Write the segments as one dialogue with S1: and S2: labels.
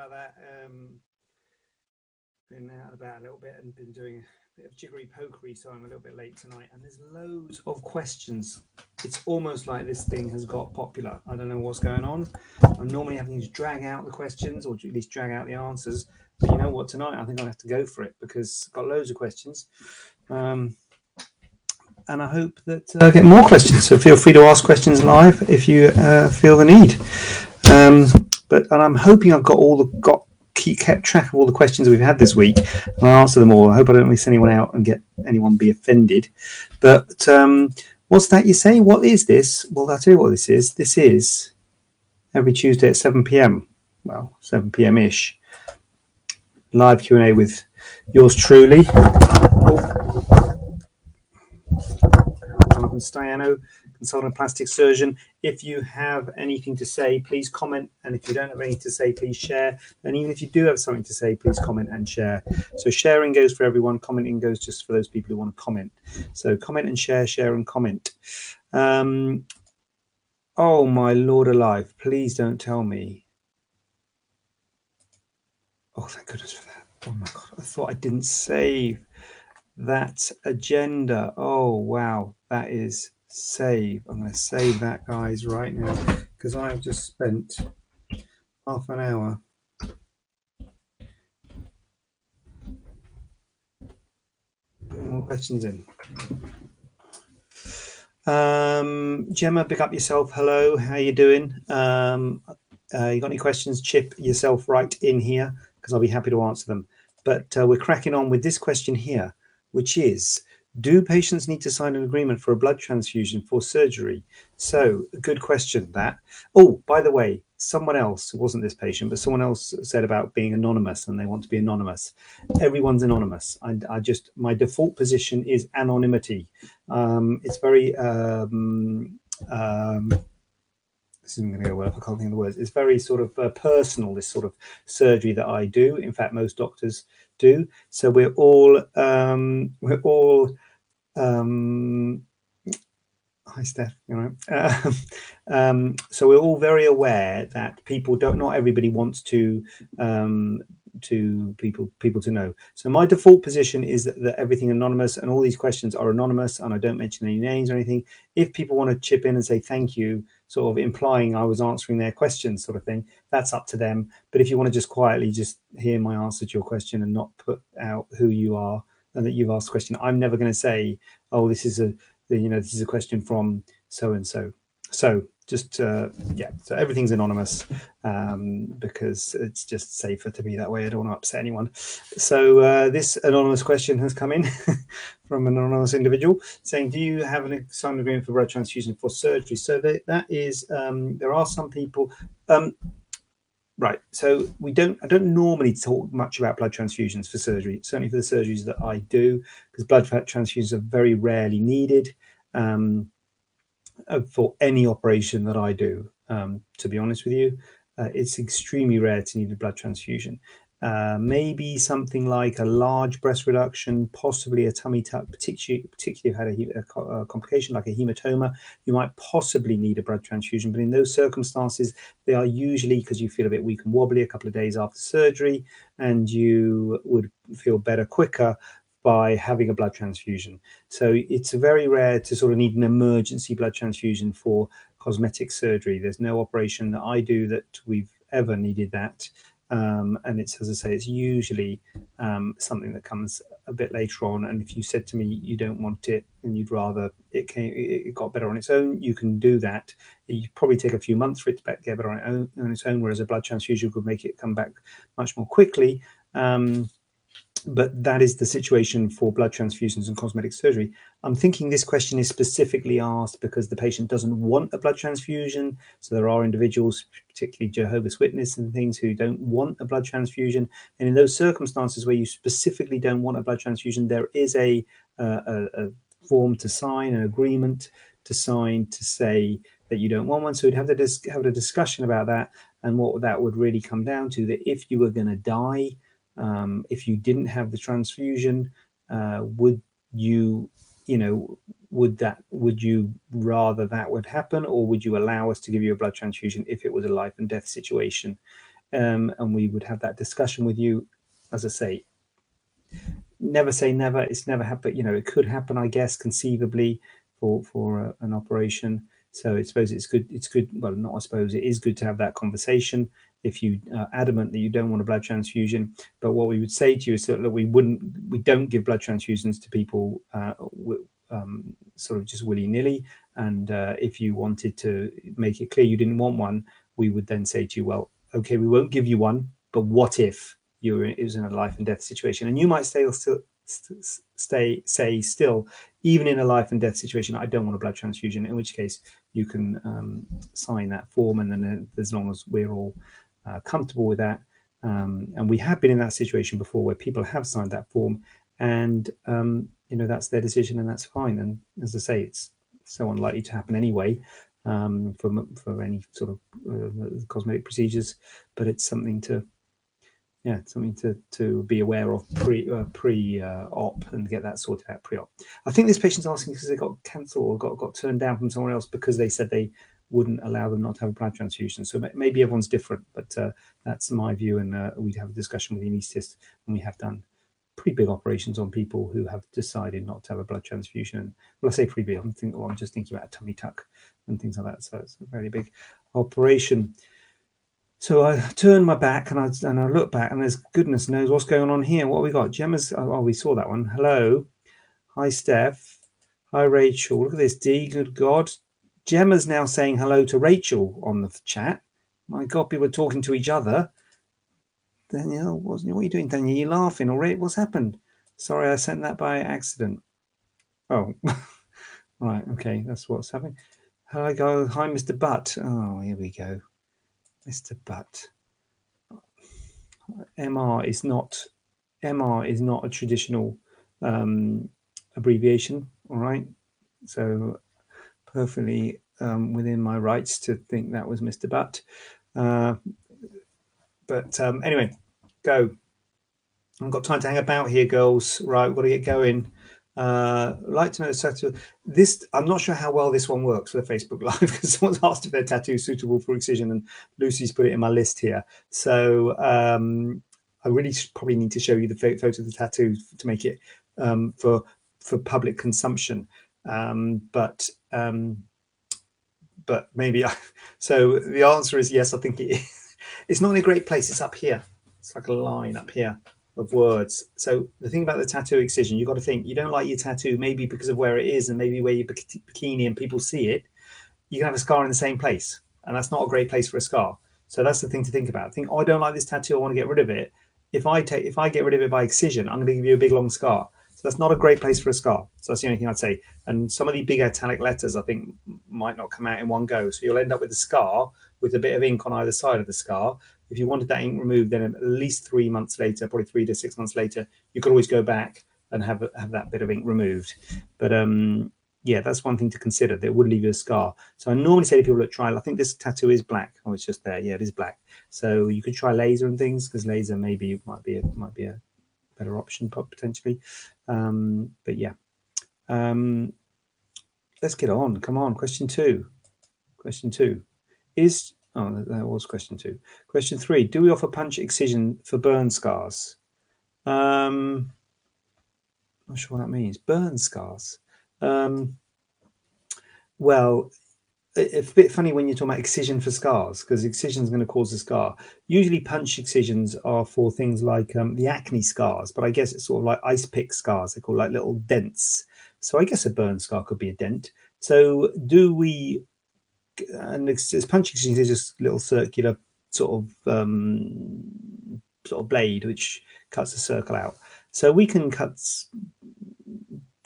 S1: About that um been out about a little bit and been doing a bit of jiggery pokery so i'm a little bit late tonight and there's loads of questions. It's almost like this thing has got popular. I don't know what's going on. I'm normally having to drag out the questions or at least drag out the answers but you know what? Tonight i think i'll have to go for it because i've got loads of questions. Um and I hope that uh, I get more questions. So feel free to ask questions live if you uh, feel the need. Um, but and I'm hoping I've got all the got keep kept track of all the questions we've had this week and I answer them all. I hope I don't miss anyone out and get anyone be offended. But um, what's that you say? What is this? Well, I'll tell you what this is. This is every Tuesday at 7 p.m. Well, 7 p.m. ish. Live Q and A with yours truly. Jonathan Staiano, consultant plastic surgeon. If you have anything to say, please comment. And if you don't have anything to say, please share. And even if you do have something to say, please comment and share. So sharing goes for everyone, commenting goes just for those people who want to comment. So comment and share, share and comment. Um, oh my lord alive, please don't tell me. Oh, thank goodness for that. Oh my god, I thought I didn't save that agenda. Oh wow, that is save. I'm going to save that, guys, right now because I have just spent half an hour. More questions in. Um, Gemma, pick up yourself. Hello, how are you doing? Um, uh, you got any questions? Chip yourself right in here because I'll be happy to answer them. But uh, we're cracking on with this question here, which is do patients need to sign an agreement for a blood transfusion for surgery? So, good question that. Oh, by the way, someone else, wasn't this patient, but someone else said about being anonymous and they want to be anonymous. Everyone's anonymous. I, I just, my default position is anonymity. Um, it's very, um, um, this isn't going to go well if I can't think of the words. It's very sort of uh, personal, this sort of surgery that I do. In fact, most doctors do. So we're all um, we're all um, hi Steph. You know, um, um, so we're all very aware that people don't. Not everybody wants to um, to people people to know. So my default position is that, that everything anonymous and all these questions are anonymous, and I don't mention any names or anything. If people want to chip in and say thank you, sort of implying I was answering their questions, sort of thing, that's up to them. But if you want to just quietly just hear my answer to your question and not put out who you are and that you've asked a question, I'm never going to say, oh, this is a you know this is a question from so and so. So just uh, yeah so everything's anonymous um, because it's just safer to be that way. I don't want to upset anyone. So uh, this anonymous question has come in from an anonymous individual saying do you have an signed agreement for blood transfusion for surgery? So that, that is um, there are some people um, right so we don't i don't normally talk much about blood transfusions for surgery certainly for the surgeries that i do because blood transfusions are very rarely needed um, for any operation that I do. Um, to be honest with you, uh, it's extremely rare to need a blood transfusion. Uh, maybe something like a large breast reduction, possibly a tummy tuck, particularly, particularly if you had a, a, complication like a hematoma, you might possibly need a blood transfusion. But in those circumstances, they are usually because you feel a bit weak and wobbly a couple of days after surgery, and you would feel better quicker by having a blood transfusion. So it's very rare to sort of need an emergency blood transfusion for cosmetic surgery. There's no operation that I do that we've ever needed that. Um, and it's, as I say, it's usually um, something that comes a bit later on. And if you said to me you don't want it and you'd rather it came, it got better on its own, you can do that. You probably take a few months for it to get better on, its own, whereas a blood transfusion could make it come back much more quickly. Um, but that is the situation for blood transfusions and cosmetic surgery. I'm thinking this question is specifically asked because the patient doesn't want a blood transfusion. So there are individuals, particularly Jehovah's Witness and things, who don't want a blood transfusion. And in those circumstances where you specifically don't want a blood transfusion, there is a, uh, a, a form to sign, an agreement to sign to say that you don't want one. So we'd have to dis- have a discussion about that and what that would really come down to. That if you were going to die um, if you didn't have the transfusion, uh, would you, you know, would that would you rather that would happen, or would you allow us to give you a blood transfusion if it was a life and death situation? Um, and we would have that discussion with you. As I say, never say never. It's never happened. You know, it could happen. I guess conceivably for for a, an operation. So I suppose it's good. It's good. Well, not I suppose it is good to have that conversation if you are adamant that you don't want a blood transfusion. But what we would say to you is that look, we wouldn't, we don't give blood transfusions to people uh, um, sort of just willy nilly. And uh, if you wanted to make it clear you didn't want one, we would then say to you, well, okay, we won't give you one, but what if you were it was in a life and death situation? And you might stay still stay say still even in a life and death situation i don't want a blood transfusion in which case you can um, sign that form and then uh, as long as we're all uh, comfortable with that. Um, and we have been in that situation before where people have signed that form and, um, you know, that's their decision and that's fine. And as I say, it's so unlikely to happen anyway um, for, for any sort of uh, cosmetic procedures, but it's something to, yeah, something to to be aware of pre uh, pre uh, op and get that sorted out pre op. I think this patient's asking because they got cancelled or got got turned down from someone else because they said they wouldn't allow them not to have a blood transfusion. So maybe everyone's different, but uh, that's my view. And uh, we'd have a discussion with the anaesthetist when we have done pretty big operations on people who have decided not to have a blood transfusion. Well, I say pretty big. I'm thinking, well, I'm just thinking about a tummy tuck and things like that. So it's a very big operation. So I turn my back and I and I look back and there's goodness knows what's going on here. What we got? Gemma's. Oh, we saw that one. Hello, hi Steph, hi Rachel. Look at this. D. Good God, Gemma's now saying hello to Rachel on the chat. My God, people are talking to each other. Danielle, what are you doing, Danielle? You laughing already? What's happened? Sorry, I sent that by accident. Oh, right. Okay, that's what's happening. Hello, go. Hi, Mr. Butt. Oh, here we go, Mr. Butt. MR is not MR is not a traditional um, abbreviation. All right, so perfectly um, within my rights to think that was Mr. Butt. Uh, but um, anyway, go. I've got time to hang about here, girls. Right, we've got to get going. Uh, like to know the tattoo. This I'm not sure how well this one works for the Facebook Live because someone's asked if their tattoo is suitable for excision, and Lucy's put it in my list here. So um, I really probably need to show you the photo of the tattoo to make it um, for for public consumption. Um, but um, but maybe I, so. The answer is yes. I think it, it's not in a great place. It's up here. It's like a line up here of words. So the thing about the tattoo excision, you've got to think you don't like your tattoo maybe because of where it is and maybe where your bikini and people see it. You can have a scar in the same place, and that's not a great place for a scar. So that's the thing to think about. Think, oh, I don't like this tattoo. I want to get rid of it. If I take, if I get rid of it by excision, I'm going to give you a big long scar. So that's not a great place for a scar. So that's the only thing I'd say. And some of the big italic letters, I think, might not come out in one go. So you'll end up with a scar with a bit of ink on either side of the scar. If you wanted that ink removed, then at least three months later, probably three to six months later, you could always go back and have have that bit of ink removed. But um, yeah, that's one thing to consider. That would leave you a scar. So I normally say to people, look, trial, I think this tattoo is black. Oh, it's just there. Yeah, it is black. So you could try laser and things because laser maybe might be a, might be a better option potentially. Um, but yeah, um, let's get on. Come on, question two. Question two is oh that was question two. Question three: Do we offer punch excision for burn scars? Um, not sure what that means. Burn scars. Um, well, it's a bit funny when you're talking about excision for scars because excision is going to cause a scar. Usually, punch excisions are for things like um, the acne scars, but I guess it's sort of like ice pick scars. They're called like little dents. So I guess a burn scar could be a dent. So do we? And it's, punch excisions are just little circular sort of um, sort of blade which cuts a circle out. So we can cut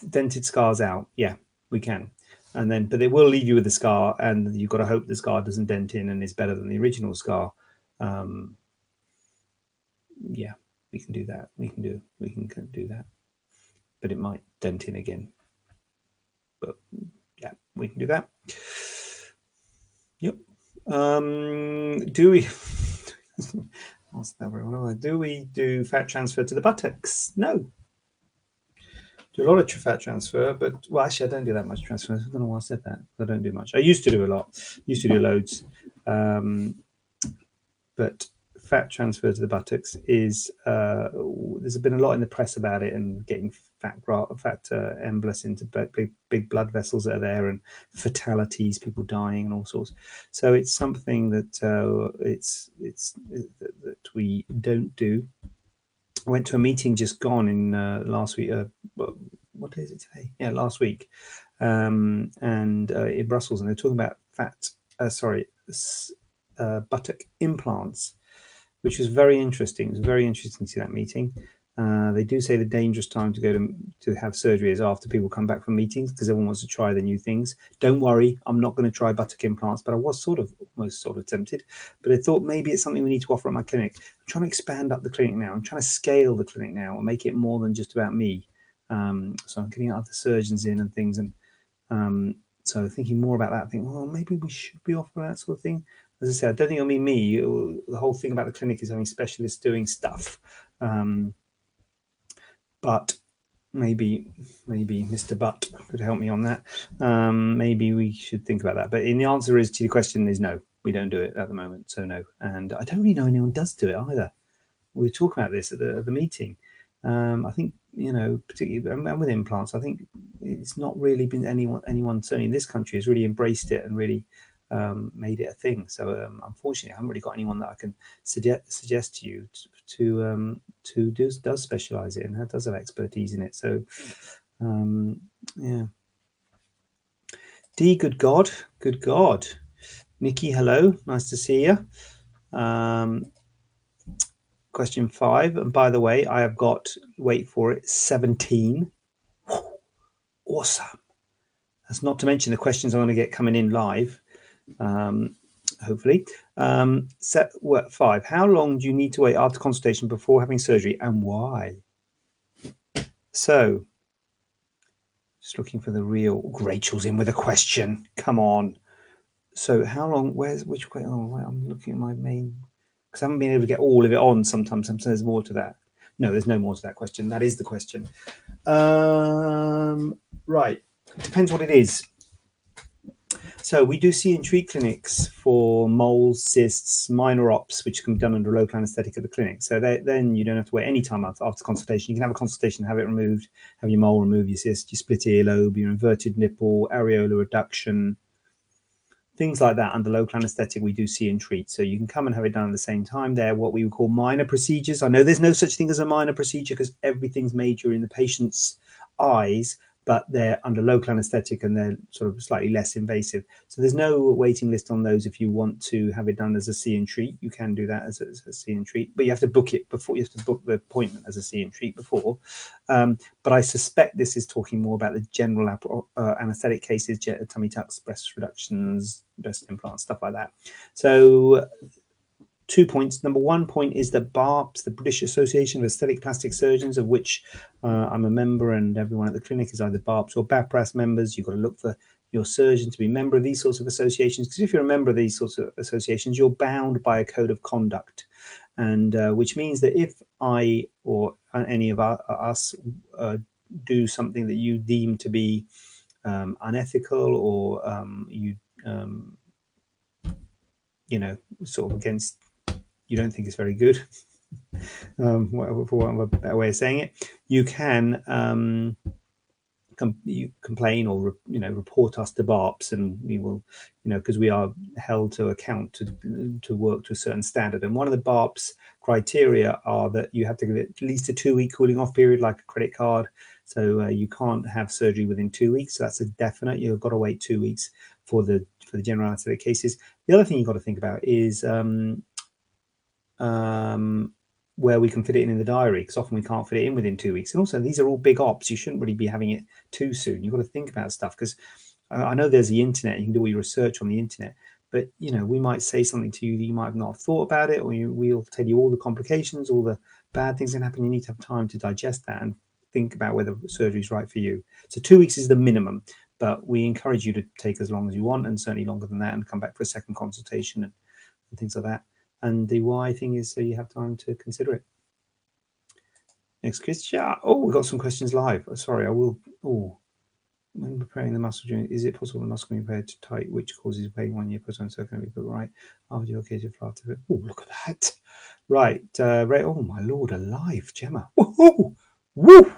S1: dented scars out. Yeah, we can. And then, but it will leave you with a scar, and you've got to hope the scar doesn't dent in and is better than the original scar. Um, yeah, we can do that. We can do we can do that, but it might dent in again. But yeah, we can do that. Yep. Um, do we? do we do fat transfer to the buttocks? No. Do a lot of fat transfer, but well, actually, I don't do that much transfer. I don't know why I said that. I don't do much. I used to do a lot. Used to do loads, um, but fat transfer to the buttocks is uh, there's been a lot in the press about it and getting fat fat uh, embolus into big big blood vessels that are there and fatalities, people dying and all sorts. So it's something that uh, it's it's that, that, we don't do. I went to a meeting just gone in uh, last week. Uh, what is it today? Yeah, last week, um, and uh, in Brussels, and they're talking about fat. sorry, buttock implants which was very interesting. It was very interesting to see that meeting. Uh, they do say the dangerous time to go to to have surgery is after people come back from meetings because everyone wants to try the new things. Don't worry, I'm not going to try buttock implants, but I was sort of almost sort of tempted. But I thought maybe it's something we need to offer at my clinic. I'm trying to expand up the clinic now. I'm trying to scale the clinic now and make it more than just about me. Um, so I'm getting other surgeons in and things, and um, so thinking more about that. I think, well, maybe we should be offering that sort of thing as I said, I don't think it'll be me. It'll, the whole thing about the clinic is having specialists doing stuff. Um, but maybe maybe Mr. Butt could help me on that. Um, maybe we should think about that. But in the answer is to the question is no, we don't do it at the moment. So no, and I don't really know anyone does do it either. We talking about this at the, at the meeting. Um, I think you know, particularly and with implants, I think it's not really been anyone anyone certainly in this country has really embraced it and really um, made it a thing. So um, unfortunately, I haven't really got anyone that I can suggest suggest to you to to, um, to does does specialize it and does have expertise in it. So um, yeah. D, good God, good God. Nikki, hello, nice to see you. Um, question five, and by the way, I have got wait for it, seventeen. Awesome. That's not to mention the questions I'm going to get coming in live um, hopefully. Um, set what, five. How long do you need to wait after consultation before having surgery, and why? So, just looking for the real. Rachel's in with a question. Come on. So, how long? Where's which way? Oh, wait, I'm looking at my main because I haven't been able to get all of it on. Sometimes, sometimes there's more to that. No, there's no more to that question. That is the question. Um, right. Depends what it is. So we do see treat clinics for moles, cysts, minor ops, which can be done under local anaesthetic at the clinic. So then you don't have to wait any time after, after consultation. You can have a consultation, have it removed, have your mole removed, your cyst, your split earlobe, your inverted nipple, areola reduction, things like that under local anaesthetic we do see and treat. So you can come and have it done at the same time. They're what we would call minor procedures. I know there's no such thing as a minor procedure because everything's major in the patient's eyes, but they're under local anesthetic and they're sort of slightly less invasive. So there's no waiting list on those. If you want to have it done as a see and treat, you can do that as a, as a see and treat, but you have to book it before. You have to book the appointment as a see and treat before. Um, but I suspect this is talking more about the general uh, anesthetic cases, tummy tucks, breast reductions, breast implants, stuff like that. So two points. Number one point is that BAAPS, the British Association of Aesthetic Plastic Surgeons, of which uh, I'm a member, and everyone at the clinic is either BAAPS or BAPRAS members. You've got to look for your surgeon to be a member of these sorts of associations because if you're a member of these sorts of associations, you're bound by a code of conduct, and uh, which means that if I or any of our, us uh, do something that you deem to be um, unethical or um, you um, you know sort of against you don't think it's very good, um, for want of a better way of saying it, you can um, com- you complain or re- you know report us to BAAPS, and we will, you know, because we are held to account to to work to a certain standard. And one of the BAAPS criteria are that you have to give at least a two week cooling off period, like a credit card. So uh, you can't have surgery within two weeks. So that's a definite. You've got to wait two weeks for the for the general anesthetic cases. The other thing you've got to think about is um, um, where we can fit it in in the diary because often we can't fit it in within two weeks. And also, these are all big ops. You shouldn't really be having it too soon. You've got to think about stuff because I know there's the internet. You can do all your research on the internet, but you know we might say something to you that you might have not have thought about it, or you, we'll tell you all the complications, all the bad things that happen. You need to have time to digest that and think about whether surgery is right for you. So two weeks is the minimum, but we encourage you to take as long as you want, and certainly longer than that, and come back for a second consultation and, and things like that. And the why thing is so you have time to consider it. Next question. Oh, we've got some questions live. Oh, sorry, I will. Oh, when preparing the muscle joint, is it possible the muscle can be prepared to tight, which causes pain one year post on so can be put right after your case of after Oh, look at that. Right. Uh, right. Oh, my lord, alive, Gemma. Woohoo! Woo!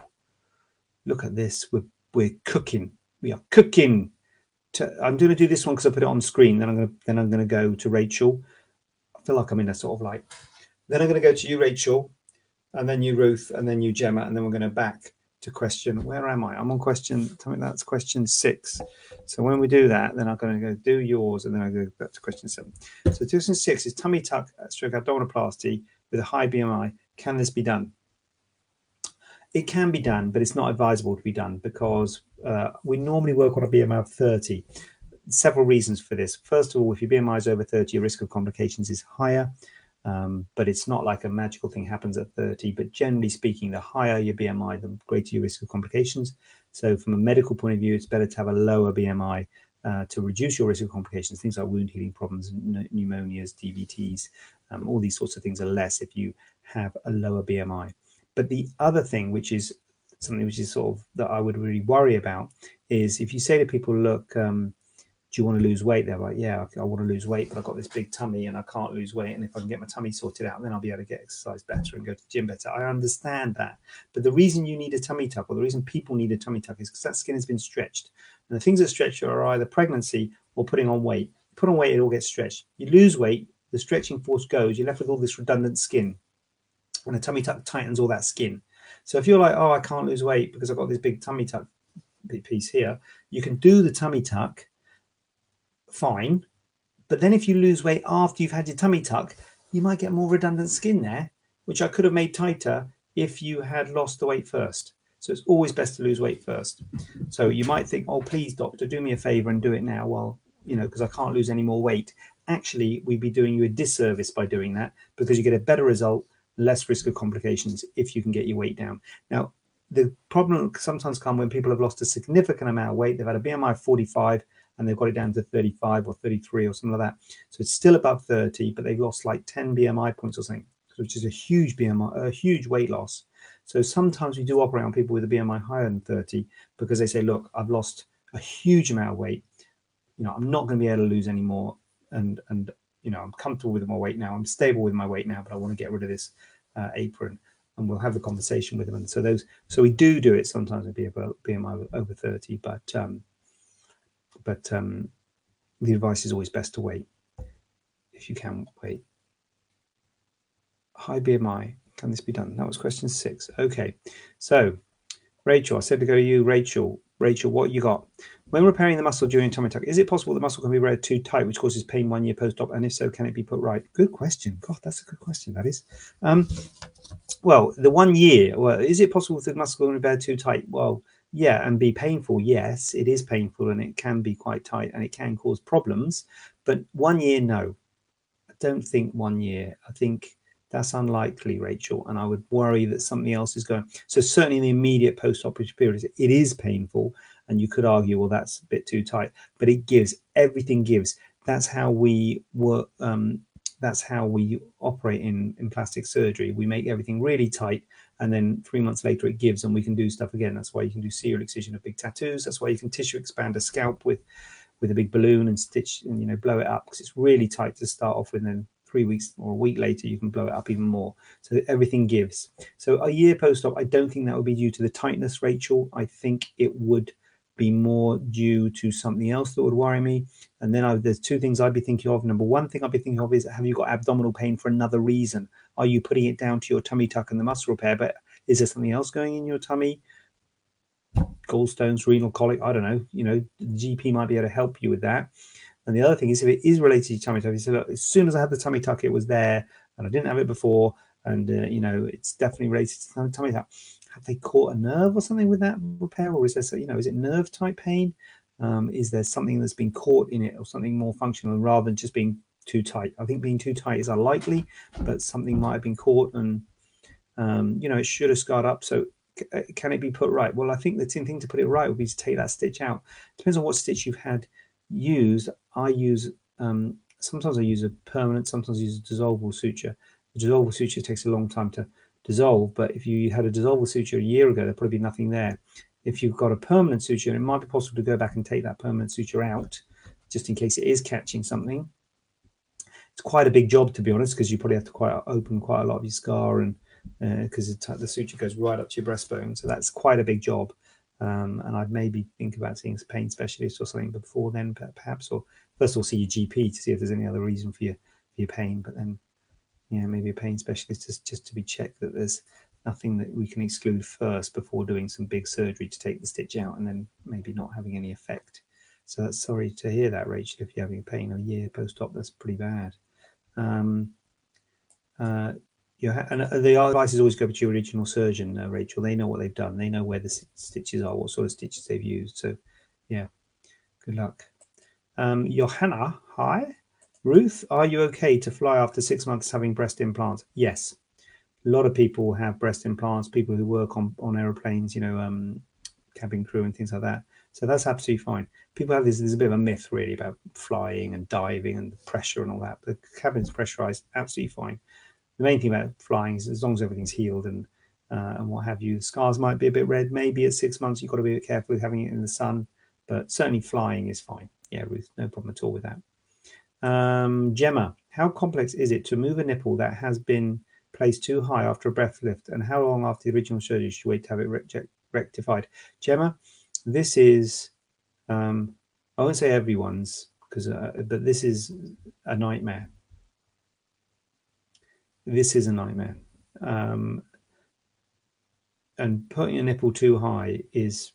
S1: Look at this. We're, we're cooking. We are cooking. To, I'm going to do this one because I put it on screen. Then I'm going to then I'm going to go to Rachel feel like I'm in a sort of like. Then I'm going to go to you, Rachel, and then you, Ruth, and then you, Gemma, and then we're going to back to question. Where am I? I'm on question. Tell me that's question six. So when we do that, then I'm going to go do yours, and then I go back to question seven. So question six is tummy tuck stroke abdominoplasty with a high BMI. Can this be done? It can be done, but it's not advisable to be done because uh, we normally work on a BMI of 30 several reasons for this. First of all, if your BMI is over 30, your risk of complications is higher. Um, but it's not like a magical thing happens at 30. But generally speaking, the higher your BMI, the greater your risk of complications. So, from a medical point of view, it's better to have a lower BMI uh, to reduce your risk of complications. Things like wound healing problems, pneumonias, DVTs, um, all these sorts of things are less if you have a lower BMI. But the other thing, which is something which is sort of that I would really worry about, is if you say to people, look, um, do you want to lose weight? They're like, yeah, I, want to lose weight, but I've got this big tummy and I can't lose weight. And if I can get my tummy sorted out, then I'll be able to get exercise better and go to the gym better. I understand that. But the reason you need a tummy tuck, or the reason people need a tummy tuck, is because that skin has been stretched. And the things that stretch are either pregnancy or putting on weight. put on weight, it all gets stretched. You lose weight, the stretching force goes, you're left with all this redundant skin. And a tummy tuck tightens all that skin. So if you're like, oh, I can't lose weight because I've got this big tummy tuck piece here, you can do the tummy tuck fine. But then if you lose weight after you've had your tummy tuck, you might get more redundant skin there, which I could have made tighter if you had lost the weight first. So it's always best to lose weight first. So you might think, oh, please, doctor, do me a favor and do it now. Well, you know, because I can't lose any more weight. Actually, we'd be doing you a disservice by doing that because you get a better result, less risk of complications if you can get your weight down. Now, the problem sometimes come when people have lost a significant amount of weight. They've had a BMI of 45 and they've got it down to 35 or 33 or something like that. So it's still above 30, but they've lost like 10 BMI points or something, which is a huge BMI, a huge weight loss. So sometimes we do operate on people with a BMI higher than 30 because they say, look, I've lost a huge amount of weight. You know, I'm not going to be able to lose any more. And, and, you know, I'm comfortable with my weight now. I'm stable with my weight now, but I want to get rid of this uh, apron and we'll have the conversation with them. And so those, so we do do it sometimes with BMI over 30, but, um, but um, the advice is always best to wait if you can wait. High BMI, can this be done? That was question six. Okay, so Rachel, I said to go to you, Rachel. Rachel, what you got? When repairing the muscle during tummy tuck, is it possible the muscle can be read too tight, which causes pain one year post op? And if so, can it be put right? Good question. God, that's a good question. That is. Um, well, the one year. Well, is it possible the muscle can be read too tight? Well, yeah, and be painful. Yes, it is painful and it can be quite tight and it can cause problems. But one year, no. I don't think one year. I think that's unlikely, Rachel. And I would worry that something else is going. So certainly in the immediate post-operative period, it is painful, and you could argue, well, that's a bit too tight. But it gives everything gives. That's how we work. Um, that's how we operate in in plastic surgery. We make everything really tight and then three months later it gives and we can do stuff again that's why you can do serial excision of big tattoos that's why you can tissue expand a scalp with with a big balloon and stitch and you know blow it up because it's really tight to start off with and then three weeks or a week later you can blow it up even more so everything gives so a year post-op i don't think that would be due to the tightness rachel i think it would be more due to something else that would worry me. And then I, there's two things I'd be thinking of. Number one thing I'd be thinking of is have you got abdominal pain for another reason? Are you putting it down to your tummy tuck and the muscle repair? But is there something else going in your tummy? Gallstones, renal colic, I don't know. You know, the GP might be able to help you with that. And the other thing is if it is related to tummy tuck, you say, look, as soon as I had the tummy tuck, it was there and I didn't have it before, and uh, you know it's definitely related to me that have they caught a nerve or something with that repair, or is there you know is it nerve type pain? Um, is there something that's been caught in it, or something more functional rather than just being too tight? I think being too tight is unlikely, but something might have been caught and um, you know it should have scarred up. So uh, can it be put right? Well, I think the thing to put it right would be to take that stitch out. Depends on what stitch you've had used. I use um, sometimes I use a permanent, sometimes I use a dissolvable suture. The dissolvable suture takes a long time to dissolve, but if you had a dissolvable suture a year ago, there'd probably be nothing there. If you've got a permanent suture, it might be possible to go back and take that permanent suture out, just in case it is catching something. It's quite a big job, to be honest, because you probably have to quite open quite a lot of your scar and because uh, the suture goes right up to your breastbone. So that's quite a big job. Um, and I'd maybe think about seeing a pain specialist or something before then, perhaps, or first of all see your GP to see if there's any other reason for your for your pain. But then, yeah, maybe a pain specialist just just to be checked that there's nothing that we can exclude first before doing some big surgery to take the stitch out, and then maybe not having any effect. So that's sorry to hear that, Rachel. If you're having pain a year post-op, that's pretty bad. Um, uh, you ha- and uh, the advice is always go to your original surgeon, uh, Rachel. They know what they've done. They know where the stitches are, what sort of stitches they've used. So, yeah, good luck. Um, Johanna, hi. Ruth, are you okay to fly after six months having breast implants? Yes. A lot of people have breast implants, people who work on, on aeroplanes, you know, um, cabin crew and things like that. So that's absolutely fine. People have this, there's a bit of a myth really about flying and diving and the pressure and all that. The cabin's pressurized, absolutely fine the main thing about flying is as long as everything's healed and uh, and what have you, the scars might be a bit red. Maybe at six months you've got to be careful with having it in the sun, but certainly flying is fine. Yeah, Ruth, no problem at all with that. Um, Gemma, how complex is it to move a nipple that has been placed too high after a breast lift, and how long after the original surgery should you wait to have it rectified? Gemma, this is um, I won't say everyone's because, uh, but this is a nightmare this is a nightmare. Um, and putting a nipple too high is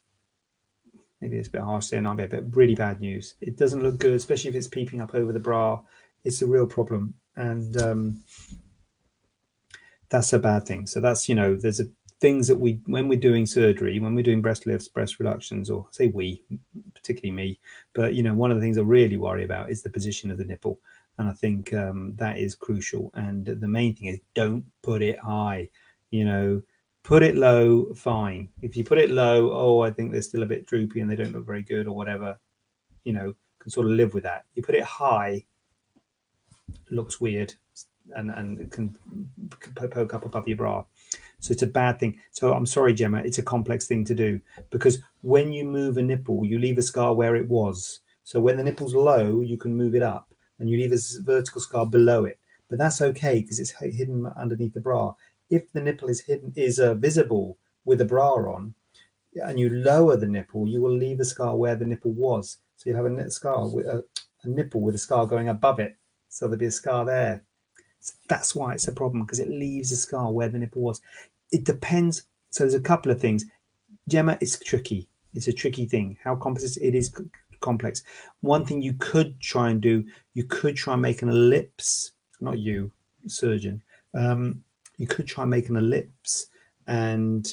S1: maybe it's a bit harsh saying nightmare, but really bad news. It doesn't look good, especially if it's peeping up over the bra. It's a real problem, and um, that's a bad thing. So that's you know, there's a things that we when we're doing surgery, when we're doing breast lifts, breast reductions, or say we, particularly me, but you know, one of the things I really worry about is the position of the nipple and I think um, that is crucial. And the main thing is don't put it high. You know, put it low, fine. If you put it low, oh, I think they're still a bit droopy and they don't look very good or whatever. You know, can sort of live with that. You put it high, looks weird, and and can, can poke up above your bra. So it's a bad thing. So I'm sorry, Gemma, it's a complex thing to do because when you move a nipple, you leave a scar where it was. So when the nipple's low, you can move it up and you leave a vertical scar below it. But that's okay because it's hidden underneath the bra. If the nipple is hidden is uh, visible with a bra on, and you lower the nipple, you will leave a scar where the nipple was. So you'll have a scar with a, a nipple with a scar going above it. So there'll be a scar there. So that's why it's a problem because it leaves a scar where the nipple was. It depends. So there's a couple of things. Gemma, it's tricky. It's a tricky thing. How complex it is complex. One thing you could try and do, you could try and make an ellipse. Not you, surgeon. Um, you could try and make an ellipse and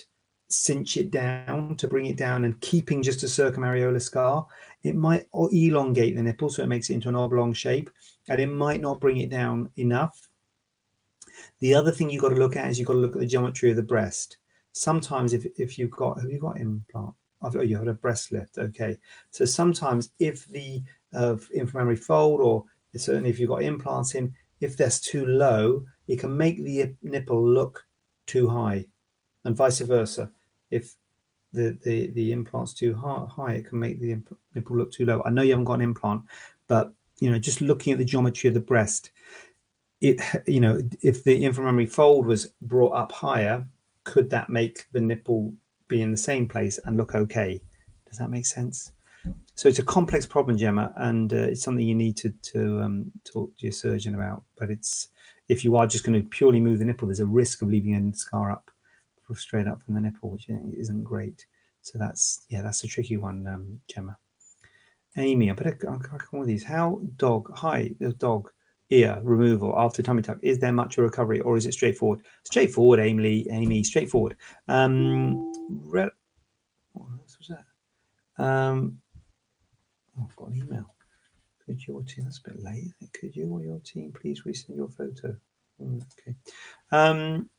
S1: cinch it down to bring it down and keeping just a circumareolar scar. It might elongate the nipple so it makes it into an oblong shape and it might not bring it down enough. The other thing you've got to look at is you've got to look at the geometry of the breast. Sometimes if, if you've got, have you got implant? oh, you had a breast lift. Okay. So sometimes if the uh, fold, or certainly if you've got implants in, if that's too low, it can make the nipple look too high, and vice versa. If the the, the implant's too high, it can make the nipple look too low. I know you haven't got an implant, but you know, just looking at the geometry of the breast, it you know, if the inframammary fold was brought up higher, could that make the nipple be in the same place and look okay. Does that make sense? So it's a complex problem, Gemma, and uh, it's something you need to to um, talk to your surgeon about. But it's if you are just going to purely move the nipple, there's a risk of leaving a scar up, straight up from the nipple, which isn't great. So that's yeah, that's a tricky one, um, Gemma. Amy, I better crack with these. How dog? Hi, the dog. Ear removal after tummy tuck. Is there much recovery or is it straightforward? Straightforward, Amy. Amy, straightforward. Um, re- what was that? Um, oh, I've got an email. Could your team, that's a bit late. Could you or your team please resend your photo? Mm, okay. Um,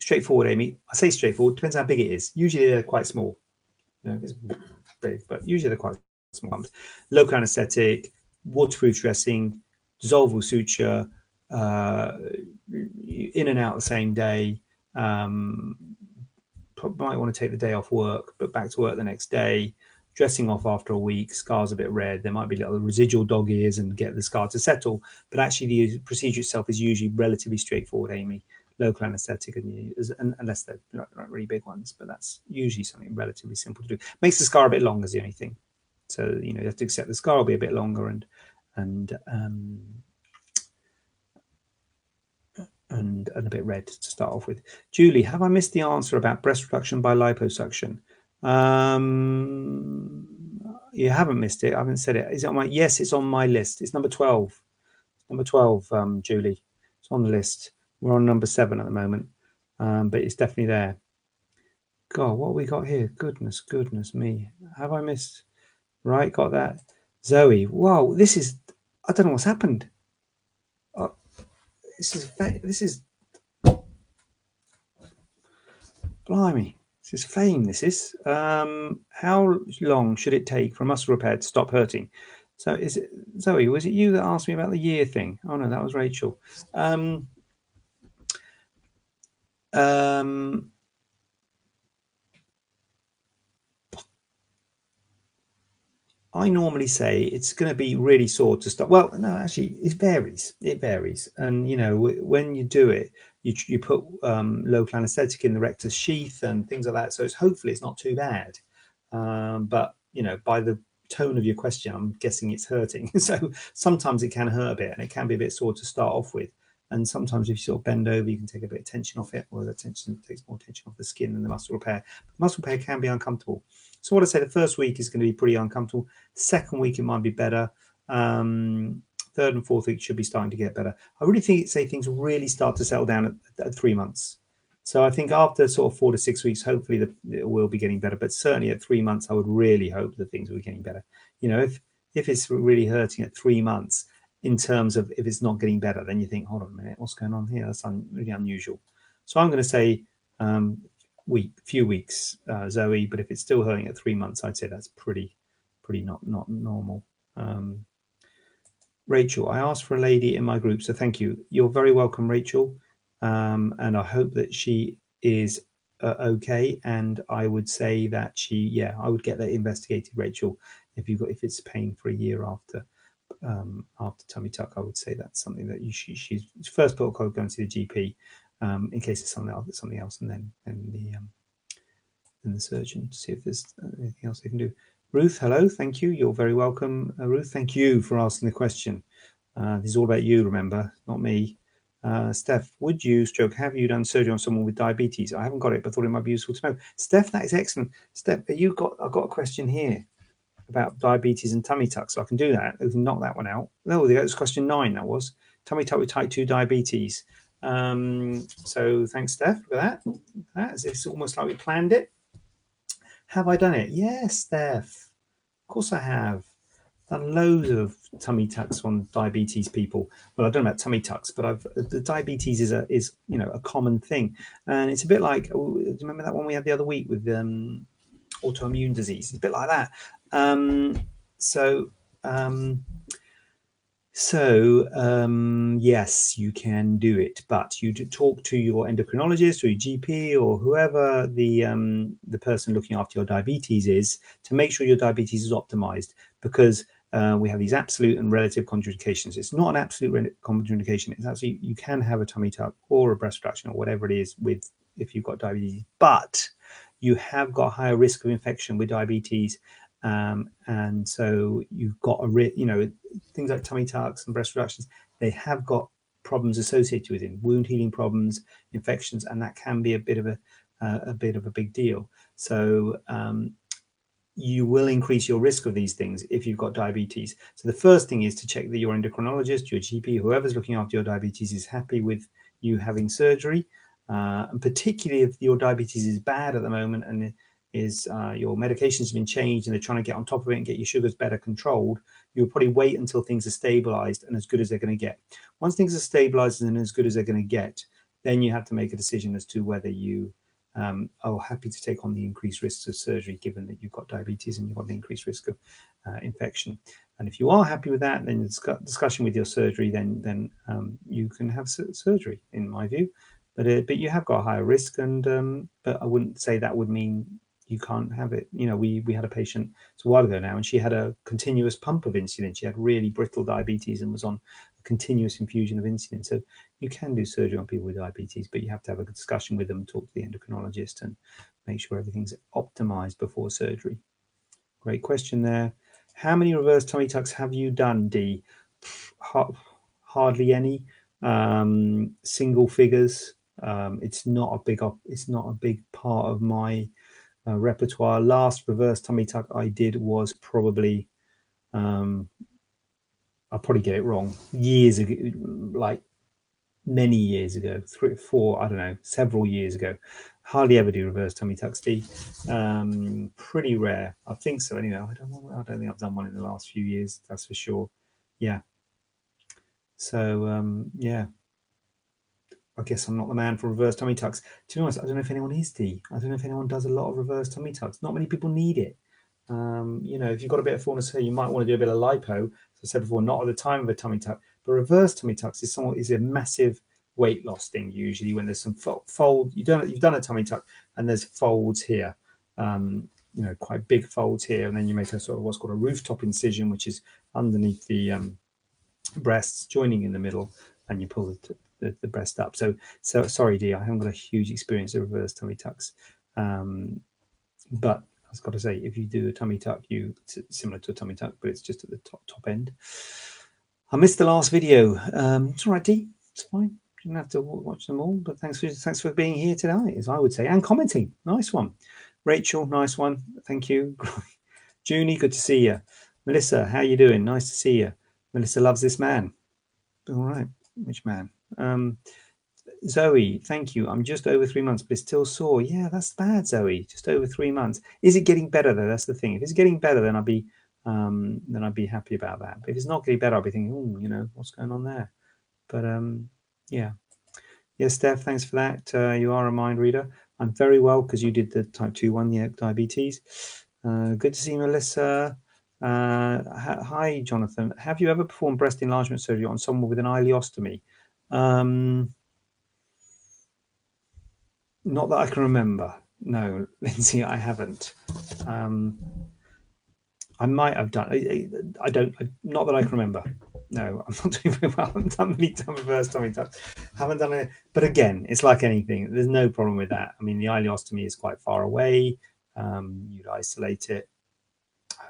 S1: straightforward, Amy. I say straightforward, depends how big it is. Usually they're quite small. You know, it's big, but usually they're quite small. Local anesthetic, waterproof dressing, suture, uh, in and out the same day. Um, might want to take the day off work, but back to work the next day. Dressing off after a week, scars a bit red. There might be little residual dog ears and get the scar to settle. But actually, the procedure itself is usually relatively straightforward, Amy. Local anesthetic, and unless they're not, not really big ones, but that's usually something relatively simple to do. Makes the scar a bit longer is the only thing. So you know you have to accept the scar will be a bit longer and and um, and, and a bit red to start off with. Julie, have I missed the answer about breast reduction by liposuction? Um, you haven't missed it. I haven't said it. Is it on my? Yes, it's on my list. It's number twelve. Number twelve, um, Julie. It's on the list. We're on number seven at the moment, um, but it's definitely there. God, what we got here? Goodness, goodness me. Have I missed? Right, got that. Zoe. Wow, this is. I don't know what's happened. Uh, this is this is blimey. This is fame. This is. Um, how long should it take for a muscle repair to stop hurting? So is it Zoe? Was it you that asked me about the year thing? Oh no, that was Rachel. Um, um, I normally say it's going to be really sore to start. Well, no, actually, it varies. It varies, and you know when you do it, you you put um, local anaesthetic in the rectus sheath and things like that. So it's hopefully it's not too bad. Um, but you know, by the tone of your question, I'm guessing it's hurting. so sometimes it can hurt a bit, and it can be a bit sore to start off with. And sometimes if you sort of bend over, you can take a bit of tension off it, or the tension takes more tension off the skin and the muscle repair. But muscle repair can be uncomfortable. So what I say, the first week is going to be pretty uncomfortable. Second week it might be better. Um, third and fourth week should be starting to get better. I really think say things really start to settle down at, at three months. So I think after sort of four to six weeks, hopefully the, it will be getting better. But certainly at three months, I would really hope that things will be getting better. You know, if if it's really hurting at three months, in terms of if it's not getting better, then you think, hold on a minute, what's going on here? That's un- really unusual. So I'm going to say um, week, few weeks, uh, Zoe. But if it's still hurting at three months, I'd say that's pretty, pretty not not normal. Um, Rachel, I asked for a lady in my group, so thank you. You're very welcome, Rachel, um, and I hope that she is uh, okay. And I would say that she, yeah, I would get that investigated, Rachel, if you've got if it's pain for a year after um, after tummy tuck. I would say that's something that you should. She's first protocol going to the GP um, in case it's something else, something else, and then then the um, then the surgeon to see if there's anything else they can do. Ruth, hello, thank you. You're very welcome, uh, Ruth. Thank you for asking the question. Uh, this is all about you, remember, not me. Uh, Steph, would you, stroke, have you done surgery on someone with diabetes? I haven't got it, but thought it might be useful to know. Steph, that is excellent. Steph, you got? I've got a question here about diabetes and tummy tuck, so I can do that. I can knock that one out. No, that was question nine. That was tummy tuck with type two diabetes. Um, so thanks, Steph, for that. That's it's almost like we planned it. Have I done it? Yes, Steph. Of course I have. Done loads of tummy tucks on diabetes people. Well, I don't know about tummy tucks, but I've the diabetes is a is you know a common thing, and it's a bit like oh, remember that one we had the other week with um, autoimmune disease. It's a bit like that. Um, so um, so, um, yes, you can do it, but you talk to your endocrinologist or your GP or whoever the um, the person looking after your diabetes is to make sure your diabetes is optimized because uh, we have these absolute and relative contraindications. It's not an absolute contraindication. It's actually you can have a tummy tuck or a breast reduction or whatever it is with if you've got diabetes, but you have got higher risk of infection with diabetes um, and so you've got a re- you know things like tummy tucks and breast reductions they have got problems associated with it wound healing problems infections and that can be a bit of a uh, a bit of a big deal so um, you will increase your risk of these things if you've got diabetes. So the first thing is to check that your endocrinologist, your GP, whoever's looking after your diabetes is happy with you having surgery. Uh, and particularly if your diabetes is bad at the moment and is uh, your medications have been changed and they're trying to get on top of it and get your sugars better controlled, you'll probably wait until things are stabilized and as good as they're going to get. Once things are stabilized and as good as they're going to get, then you have to make a decision as to whether you um, are happy to take on the increased risks of surgery given that you've got diabetes and you've got the increased risk of uh, infection. And if you are happy with that, then discussion with your surgery, then then um, you can have surgery, in my view. But uh, but you have got a higher risk, and um, but I wouldn't say that would mean you can't have it. You know, we we had a patient it's a while ago now, and she had a continuous pump of insulin. She had really brittle diabetes and was on a continuous infusion of insulin. So you can do surgery on people with diabetes, but you have to have a discussion with them, talk to the endocrinologist, and make sure everything's optimized before surgery. Great question there. How many reverse tummy tucks have you done, D? Hardly any. Um, single figures. Um, it's not a big op- it's not a big part of my uh, repertoire. Last reverse tummy tuck I did was probably, um, I'll probably get it wrong, years ago, like many years ago, three, four, I don't know, several years ago. Hardly ever do reverse tummy tucks, D. Um, pretty rare. I think so anyway. I don't I don't think I've done one in the last few years, that's for sure. Yeah. So um, yeah, I guess I'm not the man for reverse tummy tucks. To be honest, I don't know if anyone is D. I don't know if anyone does a lot of reverse tummy tucks. Not many people need it. Um, you know, if you've got a bit of fullness here, you might want to do a bit of lipo. As I said before, not at the time of a tummy tuck, but reverse tummy tucks is somewhat is a massive weight loss thing. Usually, when there's some fold, you don't you've done a tummy tuck and there's folds here. Um, you know, quite big folds here, and then you make a sort of what's called a rooftop incision, which is underneath the um, breasts, joining in the middle, and you pull the, the, the breast up. So, so sorry, D, I haven't got a huge experience of reverse tummy tucks. Um, but I've got to say, if you do a tummy tuck, you it's similar to a tummy tuck, but it's just at the top top end. I missed the last video. Um, it's all right, D. It's fine. You don't have to watch them all. But thanks for thanks for being here tonight, as I would say, and commenting. Nice one, Rachel. Nice one. Thank you. Junie, good to see you. Melissa, how you doing? Nice to see you. Melissa loves this man. All right, which man? Um, Zoe, thank you. I'm just over three months, but it's still sore. Yeah, that's bad, Zoe. Just over three months. Is it getting better though? That's the thing. If it's getting better, then I'll be um, then I'd be happy about that. But if it's not getting better, I'll be thinking, oh, you know, what's going on there? But um, yeah, yes, Steph, thanks for that. Uh, you are a mind reader. I'm very well because you did the type two one, yeah, diabetes. Uh, good to see Melissa. Uh, hi, Jonathan. Have you ever performed breast enlargement surgery on someone with an ileostomy? Um, not that I can remember. No, Lindsay, I haven't. Um, I might have done. I, I don't. I, not that I can remember. No, I'm not doing very well. I haven't done many times reverse tummy tucks. Haven't done it. But again, it's like anything. There's no problem with that. I mean, the ileostomy is quite far away. Um, you'd isolate it.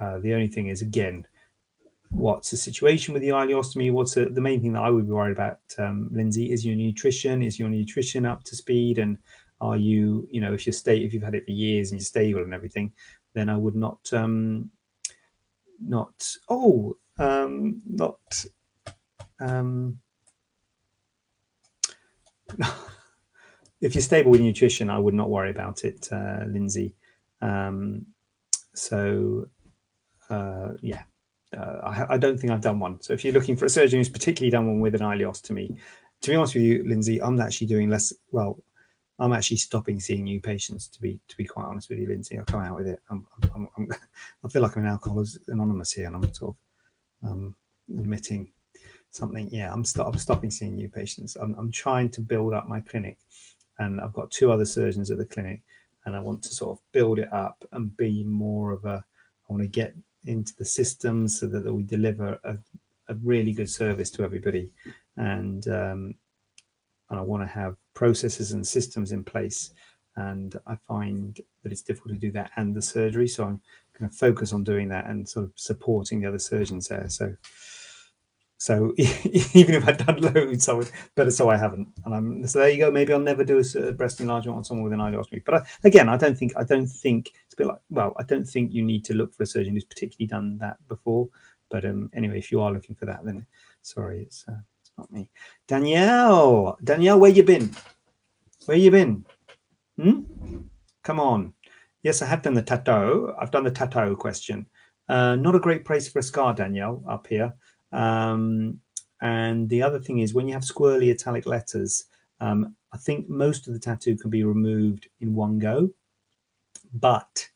S1: Uh, the only thing is, again, what's the situation with the ileostomy? What's the, the main thing that I would be worried about, um, Lindsay? Is your nutrition? Is your nutrition up to speed? And are you, you know, if you're state, if you've had it for years and you're stable and everything, then I would not, um, not, oh, um, not, um, if you're stable with nutrition, I would not worry about it, uh, Lindsay. Um, so, uh, yeah, uh, I, I, don't think I've done one. So if you're looking for a surgeon who's particularly done one with an ileostomy, to be honest with you, Lindsay, I'm actually doing less. Well, I'm actually stopping seeing new patients. To be to be quite honest with you, Lindsay, I'll come out with it. I'm, I'm, I'm, i feel like I'm an alcoholics anonymous here, and I'm sort of um, admitting something. Yeah, I'm, st- I'm stopping seeing new patients. I'm, I'm trying to build up my clinic, and I've got two other surgeons at the clinic, and I want to sort of build it up and be more of a. I want to get into the systems so that, that we deliver a, a really good service to everybody. And um, and I want to have processes and systems in place. And I find that it's difficult to do that and the surgery. So I'm going to focus on doing that and sort of supporting the other surgeons there. So So even if I'd done loads, I would better so I haven't. And I'm so there you go. Maybe I'll never do a breast enlargement on someone with an ileostomy. But I, again, I don't think I don't think it's a bit like well, I don't think you need to look for a surgeon who's particularly done that before. But um, anyway, if you are looking for that, then sorry, it's uh, it's not me. Danielle, Danielle, where you been? Where you been? Hmm? Come on. Yes, I have done the tattoo. I've done the tattoo question. Uh, not a great place for a scar, Danielle, up here. Um, and the other thing is when you have squirrely italic letters, um, I think most of the tattoo can be removed in one go. But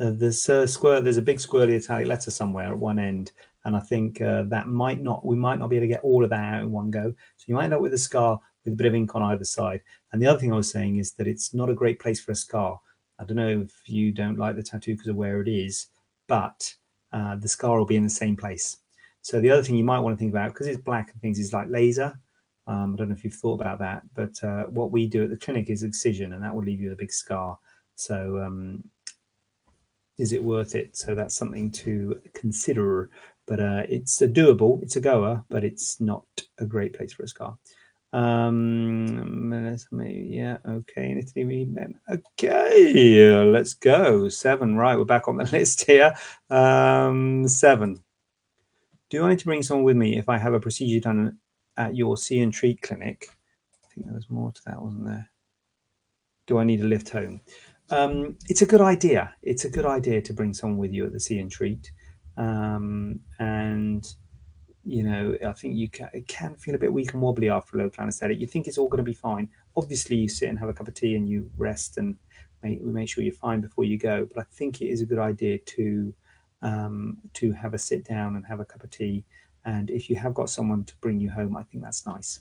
S1: uh, there's a square, there's a big squirrely italic letter somewhere at one end, and I think uh, that might not, we might not be able to get all of that out in one go. So you might end up with a scar with a bit of ink on either side. And the other thing I was saying is that it's not a great place for a scar. I don't know if you don't like the tattoo because of where it is, but uh, the scar will be in the same place. So the other thing you might want to think about, because it's black and things, is like laser. Um, I don't know if you've thought about that, but uh, what we do at the clinic is excision, and that will leave you with a big scar. So um, is it worth it? So that's something to consider. But uh, it's a doable, it's a goer, but it's not a great place for a scar. Um, yeah, okay. Italy, okay, let's go. Seven, right? We're back on the list here. Um, seven. Do I need to bring someone with me if I have a procedure done at your see and treat clinic? I think there was more to that, wasn't there? Do I need a lift home? Um, it's a good idea. It's a good idea to bring someone with you at the see and treat. Um, and, you know, I think you can, it can feel a bit weak and wobbly after a local anesthetic. You think it's all going to be fine. Obviously, you sit and have a cup of tea and you rest and make, make sure you're fine before you go. But I think it is a good idea to um, to have a sit down and have a cup of tea. And if you have got someone to bring you home, I think that's nice.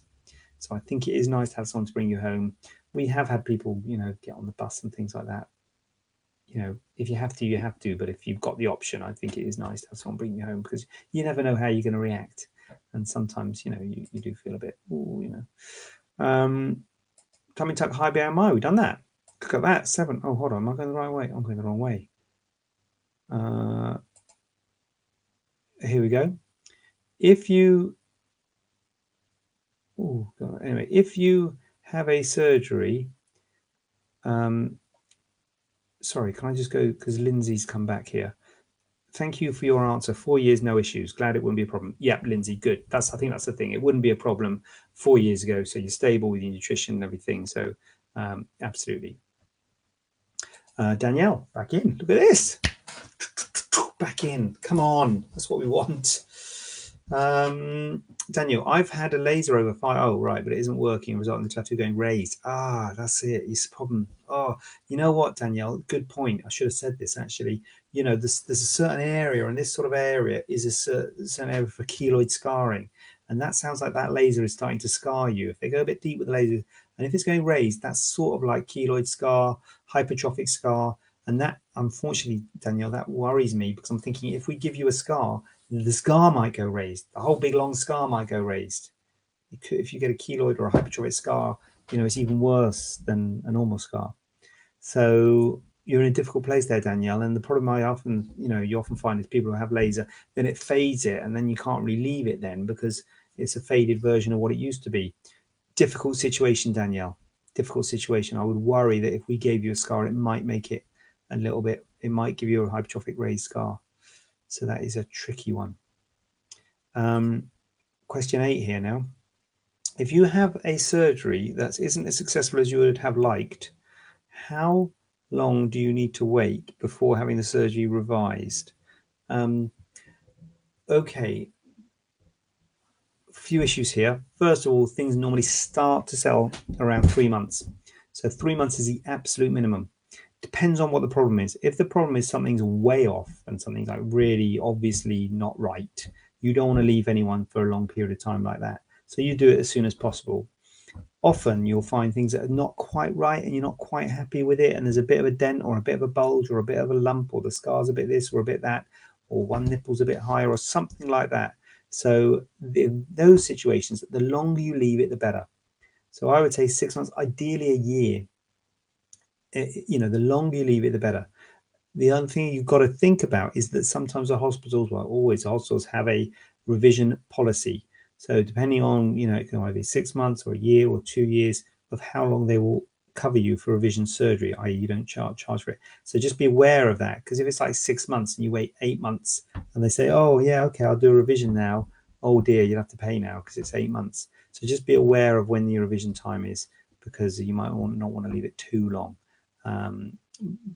S1: So I think it is nice to have someone to bring you home. We have had people, you know, get on the bus and things like that. You know, if you have to, you have to. But if you've got the option, I think it is nice to have someone bring you home because you never know how you're going to react. And sometimes, you know, you, you do feel a bit, ooh, you know. Um, tummy tuck high BMI, we've done that. Look at that, seven. Oh, hold on, am I going the right way? I'm going the wrong way. Uh, here we go. If you, oh God, anyway, if you have a surgery, um, sorry, can I just go because Lindsay's come back here. Thank you for your answer. Four years, no issues. Glad it wouldn't be a problem. Yep, Lindsay, good. That's I think that's the thing. It wouldn't be a problem four years ago. So you're stable with your nutrition and everything. So um, absolutely. Uh, Danielle, back in. Look at this back in. Come on, that's what we want. Um, Daniel, I've had a laser over five. Oh, right, but it isn't working, resulting in the tattoo going raised. Ah, that's it. It's a problem. Oh, you know what, Danielle? Good point. I should have said this actually. You know, there's, there's a certain area, and this sort of area is a certain area for keloid scarring. And that sounds like that laser is starting to scar you. If they go a bit deep with the laser, and if it's going raised, that's sort of like keloid scar, hypertrophic scar. And that, unfortunately, Danielle, that worries me because I'm thinking if we give you a scar, the scar might go raised. The whole big long scar might go raised. Could, if you get a keloid or a hypertrophic scar, you know, it's even worse than a normal scar. So you're in a difficult place there, Danielle. And the problem I often, you know, you often find is people who have laser, then it fades it, and then you can't relieve it then because it's a faded version of what it used to be. Difficult situation, Danielle. Difficult situation. I would worry that if we gave you a scar, it might make it a little bit. It might give you a hypertrophic raised scar. So that is a tricky one. Um, question eight here now. If you have a surgery that isn't as successful as you would have liked, how long do you need to wait before having the surgery revised? Um, okay, a few issues here. First of all, things normally start to sell around three months. So three months is the absolute minimum depends on what the problem is. If the problem is something's way off and something's like really obviously not right, you don't want to leave anyone for a long period of time like that. So you do it as soon as possible. Often you'll find things that are not quite right and you're not quite happy with it, and there's a bit of a dent or a bit of a bulge or a bit of a lump or the scar's a bit this or a bit that, or one nipple's a bit higher or something like that. So in those situations, the longer you leave it, the better. So I would say six months, ideally a year, Eh, you know, the longer you leave it, the better. The other thing you've got to think about is that sometimes the hospitals, well, always hospitals have a revision policy. So depending on, you know, it can either be six months or a year or two years of how long they will cover you for revision surgery, i.e., you don't charge charge for it. So just be aware of that because if it's like six months and you wait eight months and they say, "Oh yeah, okay, I'll do a revision now," oh dear, you'll have to pay now because it's eight months. So just be aware of when the revision time is because you might not want to leave it too long. Um,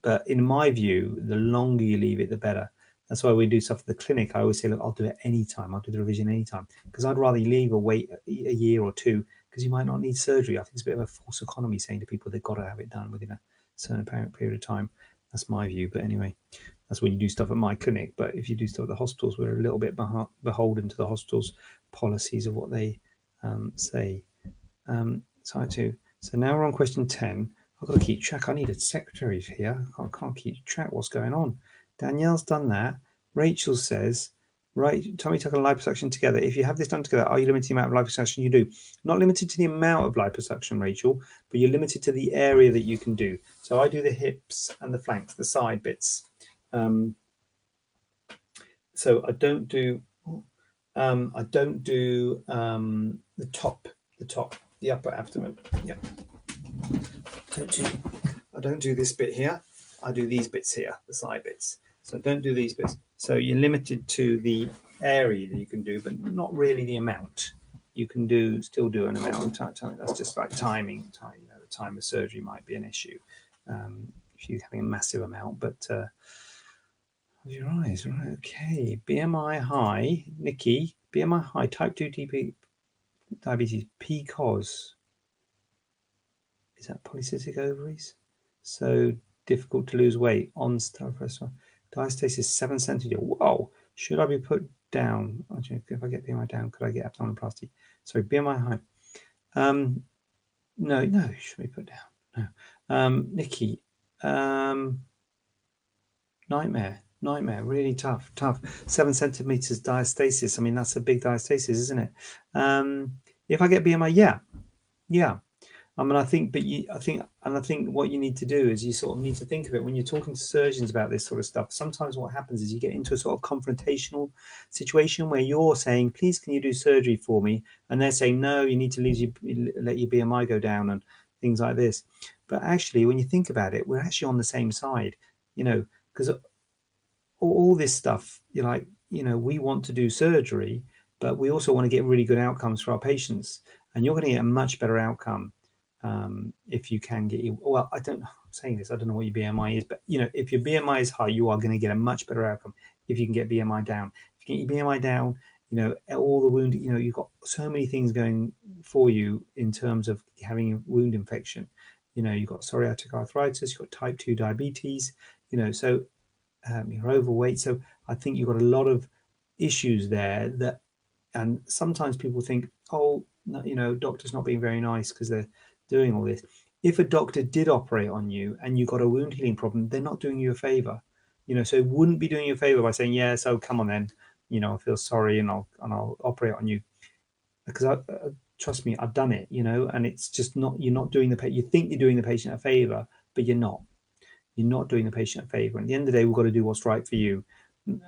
S1: but in my view, the longer you leave it, the better. That's why we do stuff at the clinic. I always say, look, I'll do it anytime. I'll do the revision anytime because I'd rather you leave or wait a year or two because you might not need surgery. I think it's a bit of a false economy saying to people they've got to have it done within a certain apparent period of time. That's my view. But anyway, that's when you do stuff at my clinic. But if you do stuff at the hospitals, we're a little bit beholden to the hospitals' policies of what they um, say. Um, so I do. So now we're on question 10. I've got to keep track. I need a secretary here. I can't keep track what's going on. Danielle's done that. Rachel says, right, tummy tuck and liposuction together. If you have this done together, are you limited to the amount of liposuction you do? Not limited to the amount of liposuction, Rachel, but you're limited to the area that you can do. So I do the hips and the flanks, the side bits. Um, so I don't do, um, I don't do um, the top, the top, the upper abdomen. Yeah. Don't do, I don't do this bit here. I do these bits here, the side bits. So don't do these bits. So you're limited to the area that you can do, but not really the amount. You can do still do an amount. That's just like timing. Time, you know, the time of surgery might be an issue um, if you're having a massive amount. But uh, your eyes, right? Okay. BMI high, Nikki. BMI high, type two DP, diabetes, PCOS. Is that polycystic ovaries? So difficult to lose weight on steril Diastasis seven centimeter. Whoa! Should I be put down? If I get BMI down, could I get abdominoplasty? Sorry, BMI high. Um, no, no, should be put down. No. Um, Nikki, um, nightmare, nightmare, really tough, tough. Seven centimeters diastasis. I mean, that's a big diastasis, isn't it? Um, if I get BMI, yeah, yeah. I mean, I think, but you, I think, and I think what you need to do is you sort of need to think of it when you're talking to surgeons about this sort of stuff. Sometimes what happens is you get into a sort of confrontational situation where you're saying, "Please, can you do surgery for me?" and they're saying, "No, you need to lose your, let your BMI go down and things like this." But actually, when you think about it, we're actually on the same side, you know, because all, all this stuff, you're like, you know, we want to do surgery, but we also want to get really good outcomes for our patients, and you're going to get a much better outcome um, if you can get you well i don't i'm saying this i don't know what your bmi is but you know if your bmi is high you are going to get a much better outcome if you can get bmi down. If you get your bmi down you know all the wound you know you've got so many things going for you in terms of having a wound infection. You know you've got psoriatic arthritis you've got type 2 diabetes you know so um, you're overweight. So i think you've got a lot of issues there that and sometimes people think oh you know doctors not being very nice because they're doing all this. If a doctor did operate on you and you got a wound healing problem, they're not doing you a favor. You know, so wouldn't be doing you a favor by saying, "Yeah, so come on then." You know, I feel sorry and I'll and I'll operate on you because I, uh, trust me, I've done it. You know, and it's just not you're not doing the you think you're doing the patient a favor, but you're not. You're not doing the patient a favor. And at the end of the day, we've got to do what's right for you.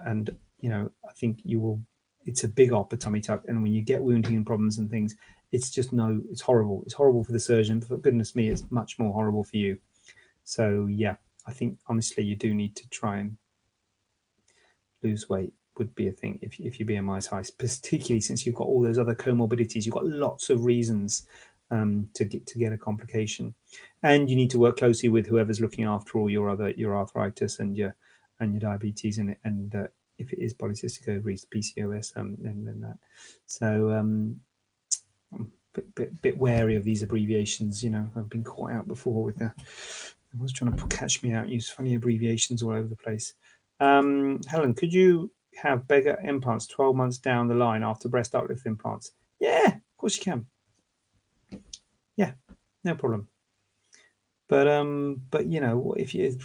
S1: And you know, I think you will. It's a big op, a tummy tuck, and when you get wound healing problems and things, it's just no, it's horrible. It's horrible for the surgeon. For goodness me, it's much more horrible for you. So yeah, I think honestly, you do need to try and lose weight would be a thing if, if your BMI is high, particularly since you've got all those other comorbidities. You've got lots of reasons um, to get to get a complication, and you need to work closely with whoever's looking after all your other your arthritis and your and your diabetes and and uh, if it is polycystic ovaries, PCOS, um, and then that. So um, bit, bit, bit wary of these abbreviations. You know, I've been caught out before with the. I was trying to catch me out, use funny abbreviations all over the place. Um, Helen, could you have bigger implants 12 months down the line after breast uplift implants? Yeah, of course you can. Yeah, no problem. But um, but you know, if you,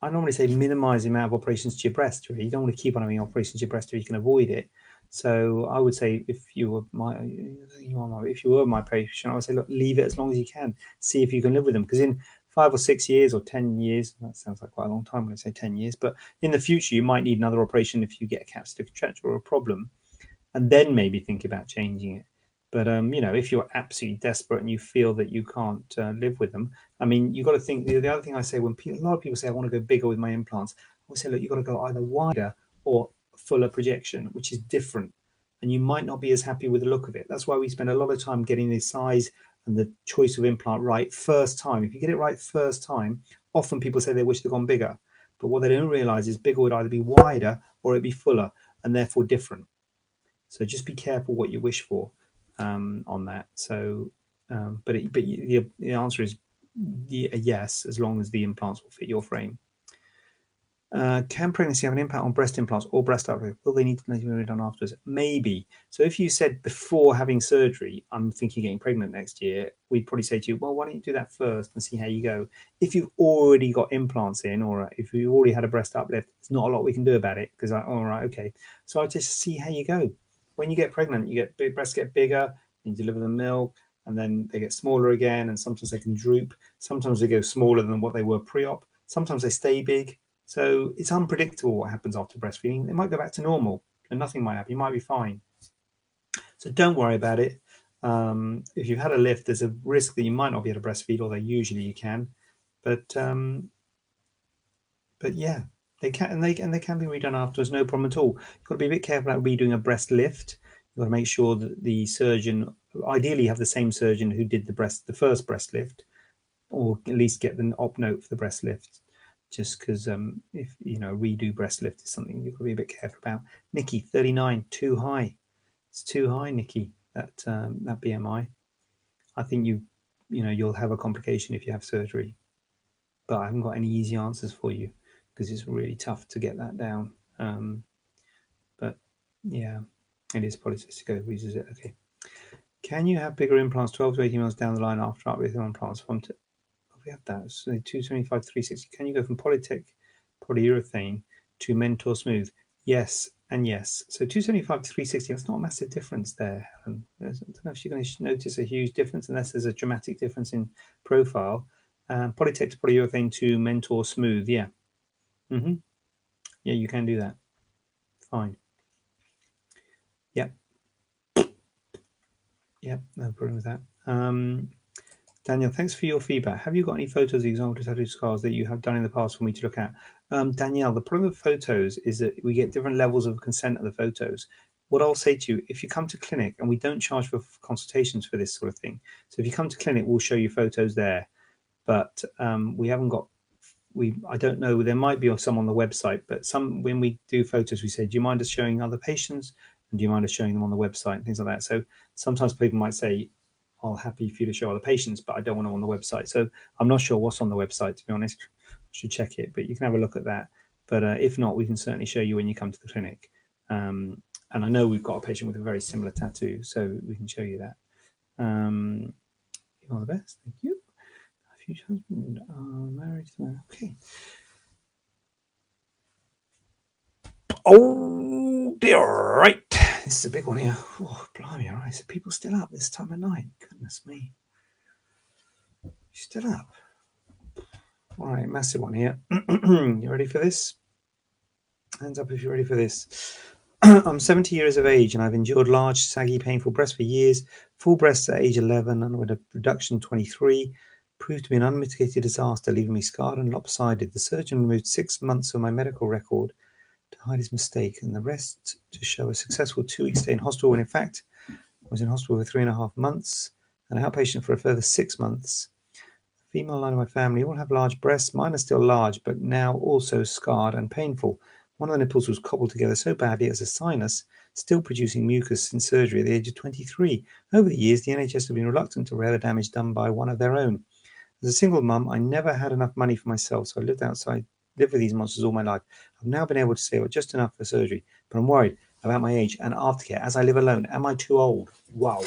S1: I normally say minimize the amount of operations to your breast. Really, you don't want to keep on having operations to your breast if you can avoid it. So I would say if you were my, you are my, if you were my patient, I would say look, leave it as long as you can. See if you can live with them, because in five or six years or ten years, that sounds like quite a long time when I say ten years, but in the future you might need another operation if you get a capsular contracture or a problem, and then maybe think about changing it. But um, you know, if you're absolutely desperate and you feel that you can't uh, live with them, I mean, you've got to think. The, the other thing I say when people, a lot of people say I want to go bigger with my implants, I say, look, you've got to go either wider or fuller projection, which is different, and you might not be as happy with the look of it. That's why we spend a lot of time getting the size and the choice of implant right first time. If you get it right first time, often people say they wish they'd gone bigger, but what they don't realize is bigger would either be wider or it'd be fuller and therefore different. So just be careful what you wish for um, on that. So, um, but it, but the, the answer is yes, as long as the implants will fit your frame. Uh, can pregnancy have an impact on breast implants or breast uplift? Will they need to be done afterwards? Maybe. So if you said before having surgery, I'm thinking getting pregnant next year, we'd probably say to you, well, why don't you do that first and see how you go? If you've already got implants in, or if you've already had a breast uplift, there's not a lot we can do about it because, all right, okay. So I just see how you go when you get pregnant, you get big breasts get bigger, you deliver the milk, and then they get smaller again, and sometimes they can droop. Sometimes they go smaller than what they were pre-op. Sometimes they stay big. So it's unpredictable what happens after breastfeeding. It might go back to normal, and nothing might happen. You might be fine. So don't worry about it. Um, if you've had a lift, there's a risk that you might not be able to breastfeed, although usually you can. But um, but yeah, they can and they and they can be redone afterwards, no problem at all. You've got to be a bit careful about redoing a breast lift. You've got to make sure that the surgeon, ideally, have the same surgeon who did the breast, the first breast lift, or at least get the op note for the breast lift. Just because um, if you know redo breast lift is something you've got to be a bit careful about. Nikki, thirty nine, too high. It's too high, Nikki. That um, that BMI. I think you you know you'll have a complication if you have surgery. But I haven't got any easy answers for you because it's really tough to get that down. Um, but yeah, it is polycystic ovaries, is it? Okay. Can you have bigger implants 12 to 18 months down the line after uplift implants from we have that so 275, 360. can you go from polytech polyurethane to mentor smooth yes and yes so 275 to 360 that's not a massive difference there i don't know if you're going to notice a huge difference unless there's a dramatic difference in profile um, polytech to polyurethane to mentor smooth yeah Mm-hmm. Yeah, you can do that. Fine. Yep. Yep, no problem with that. Um, Daniel, thanks for your feedback. Have you got any photos of example tattoo scars that you have done in the past for me to look at? Um, Danielle, the problem with photos is that we get different levels of consent of the photos. What I'll say to you, if you come to clinic, and we don't charge for consultations for this sort of thing, so if you come to clinic, we'll show you photos there, but um, we haven't got we I don't know there might be some on the website, but some when we do photos, we say, do you mind us showing other patients, and do you mind us showing them on the website and things like that. So sometimes people might say, I'll happy for you to show other patients, but I don't want them on the website. So I'm not sure what's on the website to be honest. I should check it, but you can have a look at that. But uh, if not, we can certainly show you when you come to the clinic. Um, and I know we've got a patient with a very similar tattoo, so we can show you that. Um, all the best. Thank you future husband uh, married okay oh dear right. This is a big one here. Oh blimey all right. So people still up this time of night? Goodness me. Still up? All right massive one here. You ready for this? Hands up if you're ready for this. I'm 70 years of age and I've endured large, saggy, painful breasts for years. Full breasts at age 11 and with a reduction 23 proved to be an unmitigated disaster, leaving me scarred and lopsided. The surgeon removed six months of my medical record to hide his mistake, and the rest to show a successful two week stay in hospital. When in fact, I was in hospital for three and a half months and outpatient for a further six months. The female line of my family all have large breasts. Mine are still large, but now also scarred and painful. One of the nipples was cobbled together so badly as a sinus, still producing mucus in surgery at the age of 23. Over the years, the NHS have been reluctant to repair the damage done by one of their own. As a single mum, I never had enough money for myself, so I lived outside, lived with these monsters all my life. I've now been able to save just enough for surgery, but I'm worried about my age and aftercare as I live alone. Am I too old? Wow.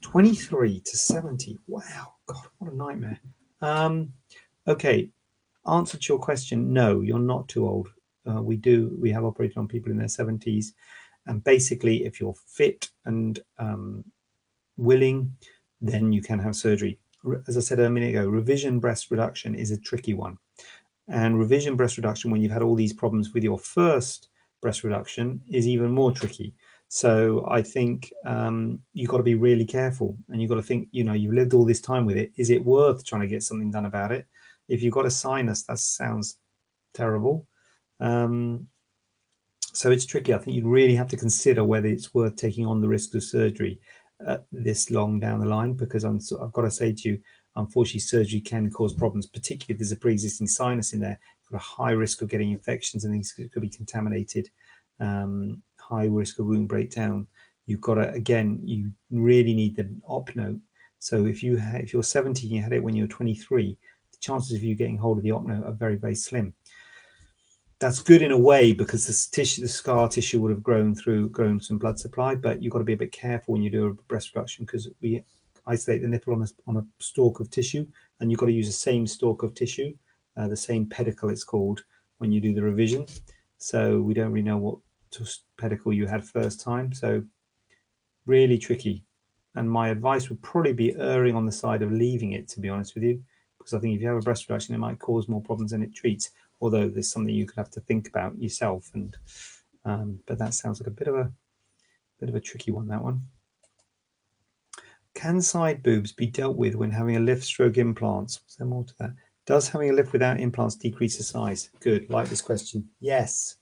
S1: 23 to 70. Wow. God, what a nightmare. Um, okay. Answer to your question no, you're not too old. Uh, we do, we have operated on people in their 70s. And basically, if you're fit and um, willing, then you can have surgery as I said a minute ago, revision breast reduction is a tricky one. And revision breast reduction, when you've had all these problems with your first breast reduction, is even more tricky. So I think um, you've got to be really careful, and you've got to think, you know, you've lived all this time with it. Is it worth trying to get something done about it? If you've got a sinus, that sounds terrible. Um, so it's tricky. I think you really have to consider whether it's worth taking on the risk of surgery uh, this long down the line, because I'm, I've got to say to you, unfortunately, surgery can cause problems, particularly if there's a pre-existing sinus in there. You've got a high risk of getting infections and things could be contaminated. Um, high risk of wound breakdown. You've got to again, you really need the op note. So if you ha- if you're 17, you had it when you were 23, the chances of you getting hold of the op note are very very slim. That's good in a way because the tissue, the scar tissue would have grown through grown some blood supply, but you've got to be a bit careful when you do a breast reduction because we isolate the nipple on a, on a stalk of tissue, and you've got to use the same stalk of tissue, uh, the same pedicle it's called when you do the revision. So we don't really know what pedicle you had first time. So really tricky. And my advice would probably be erring on the side of leaving it, to be honest with you, because I think if you have a breast reduction, it might cause more problems than it treats. Although there's something you could have to think about yourself. And um, but that sounds like a bit of a bit of a tricky one. That one. Can side boobs be dealt with when having a lift stroke implants? Was there more to that? Does having a lift without implants decrease the size? Good. Like this question. Yes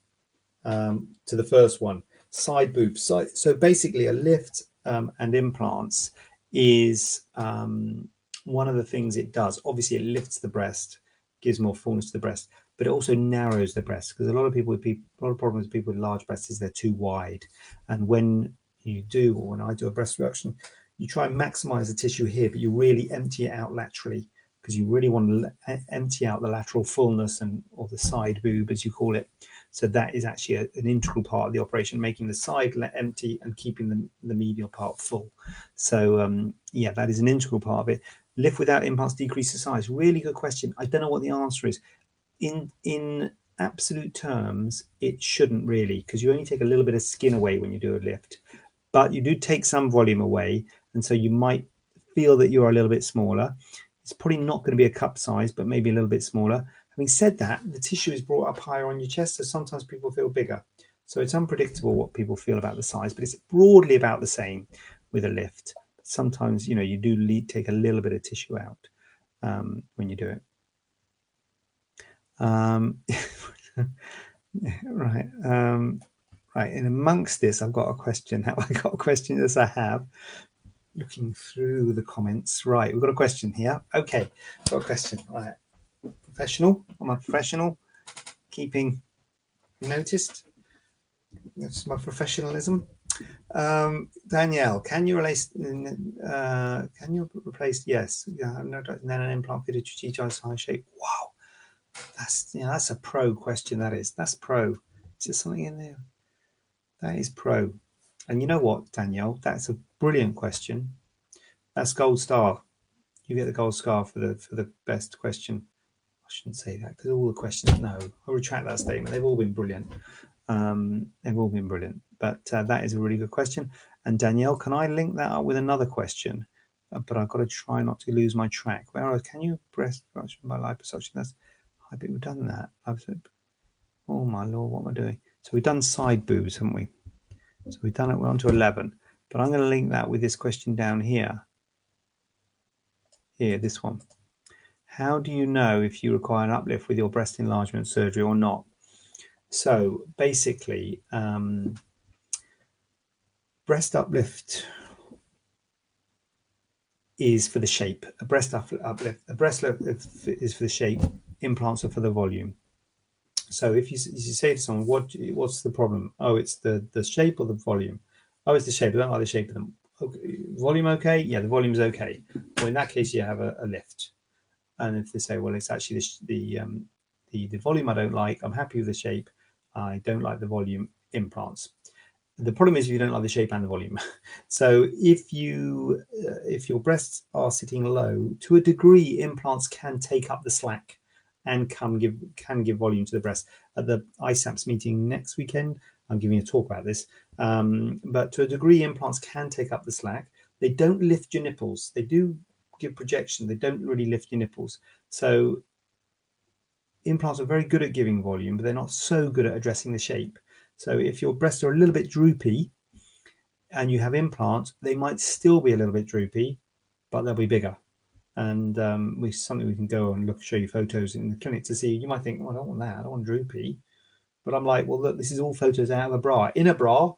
S1: um, to the first one. Side boobs. So, so basically, a lift um, and implants is um, one of the things it does. Obviously, it lifts the breast, gives more fullness to the breast, but it also narrows the breast because a lot of people with people, a lot of problems with people with large breasts is they're too wide. And when you do, or when I do a breast reduction, you try and maximize the tissue here, but you really empty it out laterally because you really want to empty out the lateral fullness and or the side boob, as you call it. So that is actually a, an integral part of the operation, making the side empty and keeping the, the medial part full. So um, yeah, that is an integral part of it. Lift without implants decrease the size. Really good question. I don't know what the answer is. In in absolute terms, it shouldn't really, because you only take a little bit of skin away when you do a lift, but you do take some volume away, and so you might feel that you are a little bit smaller. It's probably not going to be a cup size, but maybe a little bit smaller. Having said that, the tissue is brought up higher on your chest, so sometimes people feel bigger. So it's unpredictable what people feel about the size, but it's broadly about the same with a lift. Sometimes, you know, you do lead, take a little bit of tissue out um, when you do it. Um, right. Um, right. And amongst this, I've got a question. Have I got a question? Yes, I have. Looking through the comments. Right. We've got a question here. Okay. Got a question. Right professional. I'm a professional, keeping noticed. That's my professionalism. Um, Danielle, can you replace? Uh, can you replace? Yes, yeah, no, then an implant fitted to GTI's high shape. Wow, that's yeah, that's a pro question. That is, that's pro. Is there something in there? That is pro. And you know what, Danielle? That's a brilliant question. That's gold star. You get the gold star for the for the best question. I shouldn't say that because all the questions, no, I'll retract that statement. They've all been brilliant. Um, they've all been brilliant. But uh, that is a really good question. And Danielle, can I link that up with another question? Uh, but I've got to try not to lose my track. Where can you breast function by liposuction? That's I we've done that. I've said, oh my lord, what am I doing? So we've done side boobs, haven't we? So we've done it. We're on to eleven. But I'm going to link that with this question down here. Here, this one. How do you know if you require an uplift with your breast enlargement surgery or not? So basically, um, breast uplift is for the shape. A breast uplift, a breast uplift is for the shape. Implants are for the volume. So if you, you say to someone, "What what's the problem?" Oh, it's the the shape or the volume. Oh, it's the shape. I don't like the shape of them. Okay. Volume okay? Yeah, the volume's okay. Well, in that case, you have a, a lift. And if they say, well, it's actually the the, um, the the volume I don't like, I'm happy with the shape. I don't like the volume implants. The problem is if you don't like the shape and the volume. so if you uh, if your breasts are sitting low, to a degree, implants can take up the slack and can give can give volume to the breast. At the ISAPS meeting next weekend, I'm giving a talk about this. Um, but to a degree, implants can take up the slack. They don't lift your nipples. They do give projection. They don't really lift your nipples. So implants are very good at giving volume, but they're not so good at addressing the shape. So if your breasts are a little bit droopy, and you have implants, they might still be a little bit droopy, but they'll be bigger. And um, we something we can go and look, show you photos in the clinic to see. You might think, well, I don't want that. I don't want droopy. But I'm like, well, look, this is all photos out of a bra. In a bra,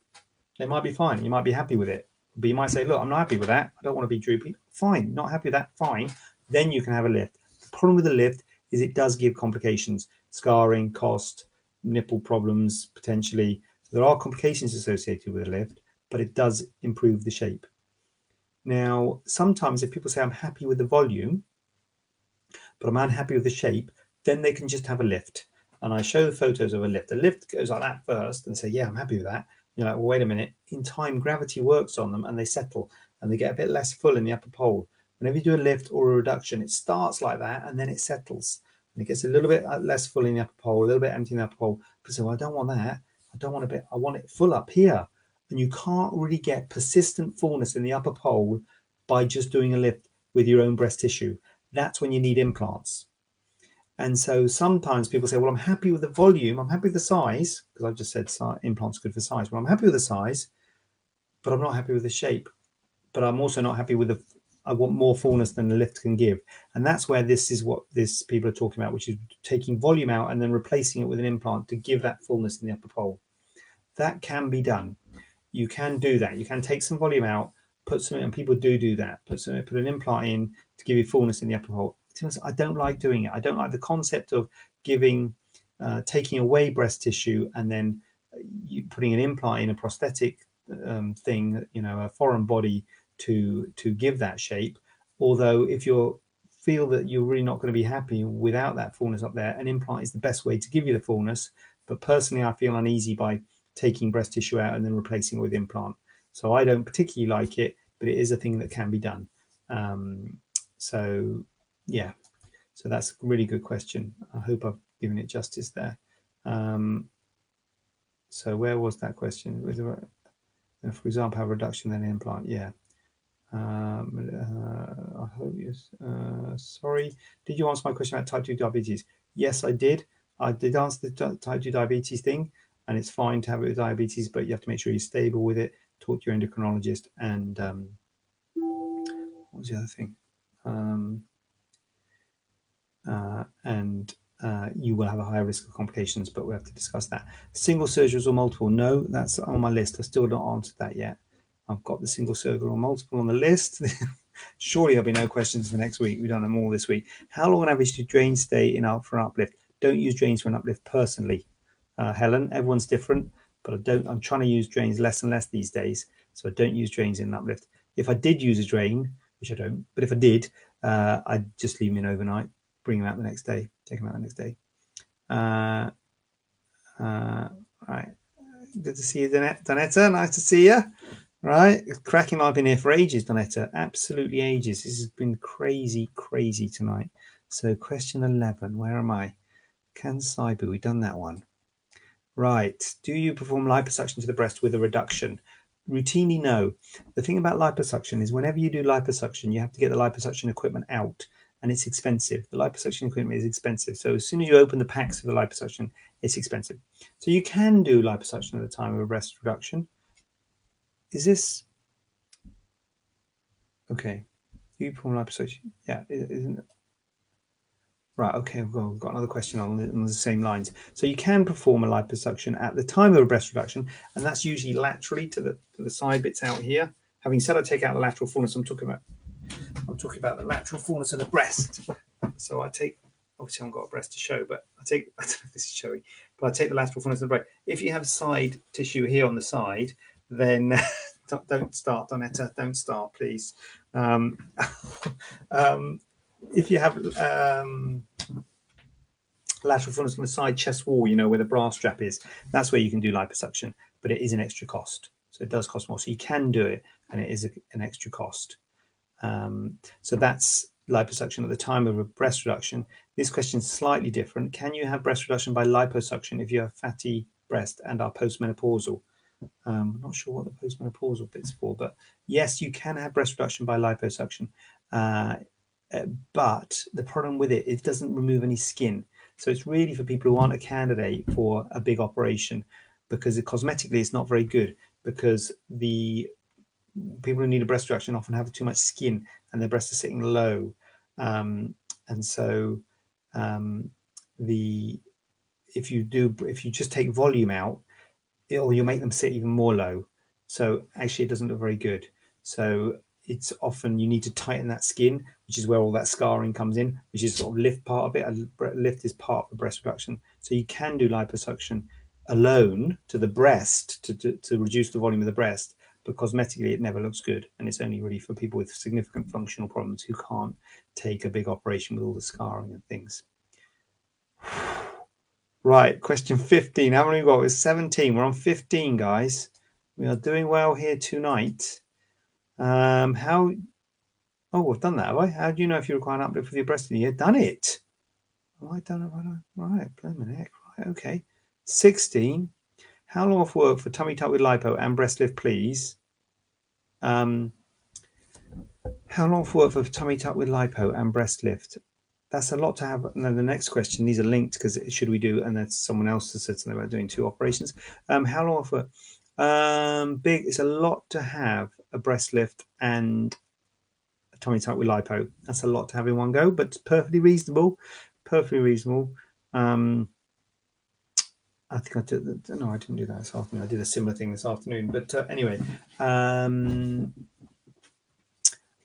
S1: they might be fine. You might be happy with it. But you might say, look, I'm not happy with that. I don't want to be droopy. Fine, not happy with that. Fine. Then you can have a lift. The problem with the lift is it does give complications, scarring, cost, nipple problems potentially. So there are complications associated with a lift, but it does improve the shape. Now, sometimes if people say I'm happy with the volume, but I'm unhappy with the shape, then they can just have a lift. And I show the photos of a lift. The lift goes like that first and say, yeah, I'm happy with that. You're like, well, wait a minute. In time, gravity works on them and they settle and they get a bit less full in the upper pole. Whenever you do a lift or a reduction, it starts like that and then it settles and it gets a little bit uh, less full in the upper pole, a little bit empty in the upper pole. But so I don't want that. I don't want a bit. I want it full up here. And you can't really get persistent fullness in the upper pole by just doing a lift with your own breast tissue. That's when you need implants. And so sometimes people say, well, I'm happy with the volume, I'm happy with the size, because I've just said implants good for size. Well, I'm happy with the size, but I'm not happy with the shape. But I'm also not happy with the, I want more fullness than the lift can give. And that's where this is what this people are talking about, which is taking volume out and then replacing it with an implant to give that fullness in the upper pole. That can be done. You can do that. You can take some volume out, put some, and people do do that. Put some, put an implant in to give you fullness in the upper pole I don't like doing it. I don't like the concept of giving, uh, taking away breast tissue and then uh, putting an implant in a prosthetic um, thing, you know, a foreign body to to give that shape. Although if you feel that you're really not going to be happy without that fullness up there, an implant is the best way to give you the fullness. But personally, I feel uneasy by taking breast tissue out and then replacing it with implant. So I don't particularly like it, but it is a thing that can be done. Um, so yeah, so that's a really good question. I hope I've given it justice there. Um, so where was that question? With uh, for example, have reduction then implant? Yeah. Um, uh, I hope you. Uh, sorry, did you answer my question about type two diabetes? Yes, I did. I did answer the type two diabetes thing, and it's fine to have it with diabetes, but you have to make sure you're stable with it. Talk to your endocrinologist, and um, what was the other thing? Um, uh, and uh, you will have a higher risk of complications, but we have to discuss that. Single surgeries or multiple? No, that's on my list. I still don't answered that yet. I've got the single surgery or multiple on the list. Surely there'll be no questions for next week. We've done them all this week. How long on average do drains stay in up for an uplift? Don't use drains for an uplift personally, uh, Helen. Everyone's different, but I don't. I'm trying to use drains less and less these days, so I don't use drains in an uplift. If I did use a drain, which I don't, but if I did, uh, I'd just leave them in overnight bring them out the next day, take them out the next day. Uh, uh, right. Good to see you, Donetta. Nice to see you. Right. Cracking. I've been here for ages, Donetta. Absolutely ages. This has been crazy, crazy tonight. So, question 11. Where am I? Can side boob, we've done that one. Right. Do you perform liposuction to the breast with a reduction? Routinely, no. The thing about liposuction is whenever you do liposuction, you have to get the liposuction equipment out and it's expensive. The liposuction equipment is expensive. So as soon as you open the packs for the liposuction, it's expensive. So you can do liposuction at the time of a breast reduction. Is this okay? You perform liposuction? Yeah, isn't it? Right, okay, we've got, got another question on the, on the, same lines. So you can perform a liposuction at the time of a breast reduction, and that's usually laterally to the to the side bits out here. Having said I take out the lateral fullness, I'm talking about I'm talking about the lateral fullness of the breast. So I take, obviously, I haven't got a breast to show, but I take, I don't know if this is showing, but I take the lateral fullness of the breast. If you have side tissue here on the side, then don't start, Donetta, don't start, please. Um, um, if you have um, lateral fullness on the side chest wall, you know, where the bra strap is, that's where you can do liposuction, but it is an extra cost. So it does cost more. So you can do it, and it is a, an extra cost. Um, so that's liposuction at the time of a breast reduction. This question is slightly different. Can you have breast reduction by liposuction if you have fatty breast and are postmenopausal? Um, I'm not sure what the postmenopausal bit's for, but yes, you can have breast reduction by liposuction. Uh, uh, but the problem with it, it doesn't remove any skin. So it's really for people who aren't a candidate for a big operation because it, cosmetically it's not very good because the people who need a breast reduction often have too much skin and their breasts are sitting low, um, and so um, the if you do if you just take volume out, or you'll make them sit even more low. So actually, it doesn't look very good. So it's often you need to tighten that skin, which is where all that scarring comes in, which is sort of lift part of it. Lift is part of the breast reduction. So you can do liposuction alone to the breast to, to, to reduce the volume of the breast, but cosmetically it never looks good. And it's only really for people with significant functional problems who can't take a big operation with all the scarring and things. Right, question 15. How many we got? It's 17. We're on 15, guys. We are doing well here tonight. Um, how? Oh, we've done that, have I? How do you know if you require an uplift with your breast? You've done it. I don't know. Right, blimey heck. Right, okay. 16. How long off work for tummy tuck with lipo and breast lift, please? Um, how long off work for tummy tuck with lipo and breast lift? That's a lot to have. And then the next question, these are linked because should we do, and then someone else has said something about doing two operations. Um, how long off work? Um, big. It's a lot to have a breast lift and a tummy tuck with lipo. That's a lot to have in one go, but it's perfectly reasonable. Perfectly reasonable. Um, I think I did. No, I didn't do that this afternoon. I did a similar thing this afternoon. But uh, anyway, um,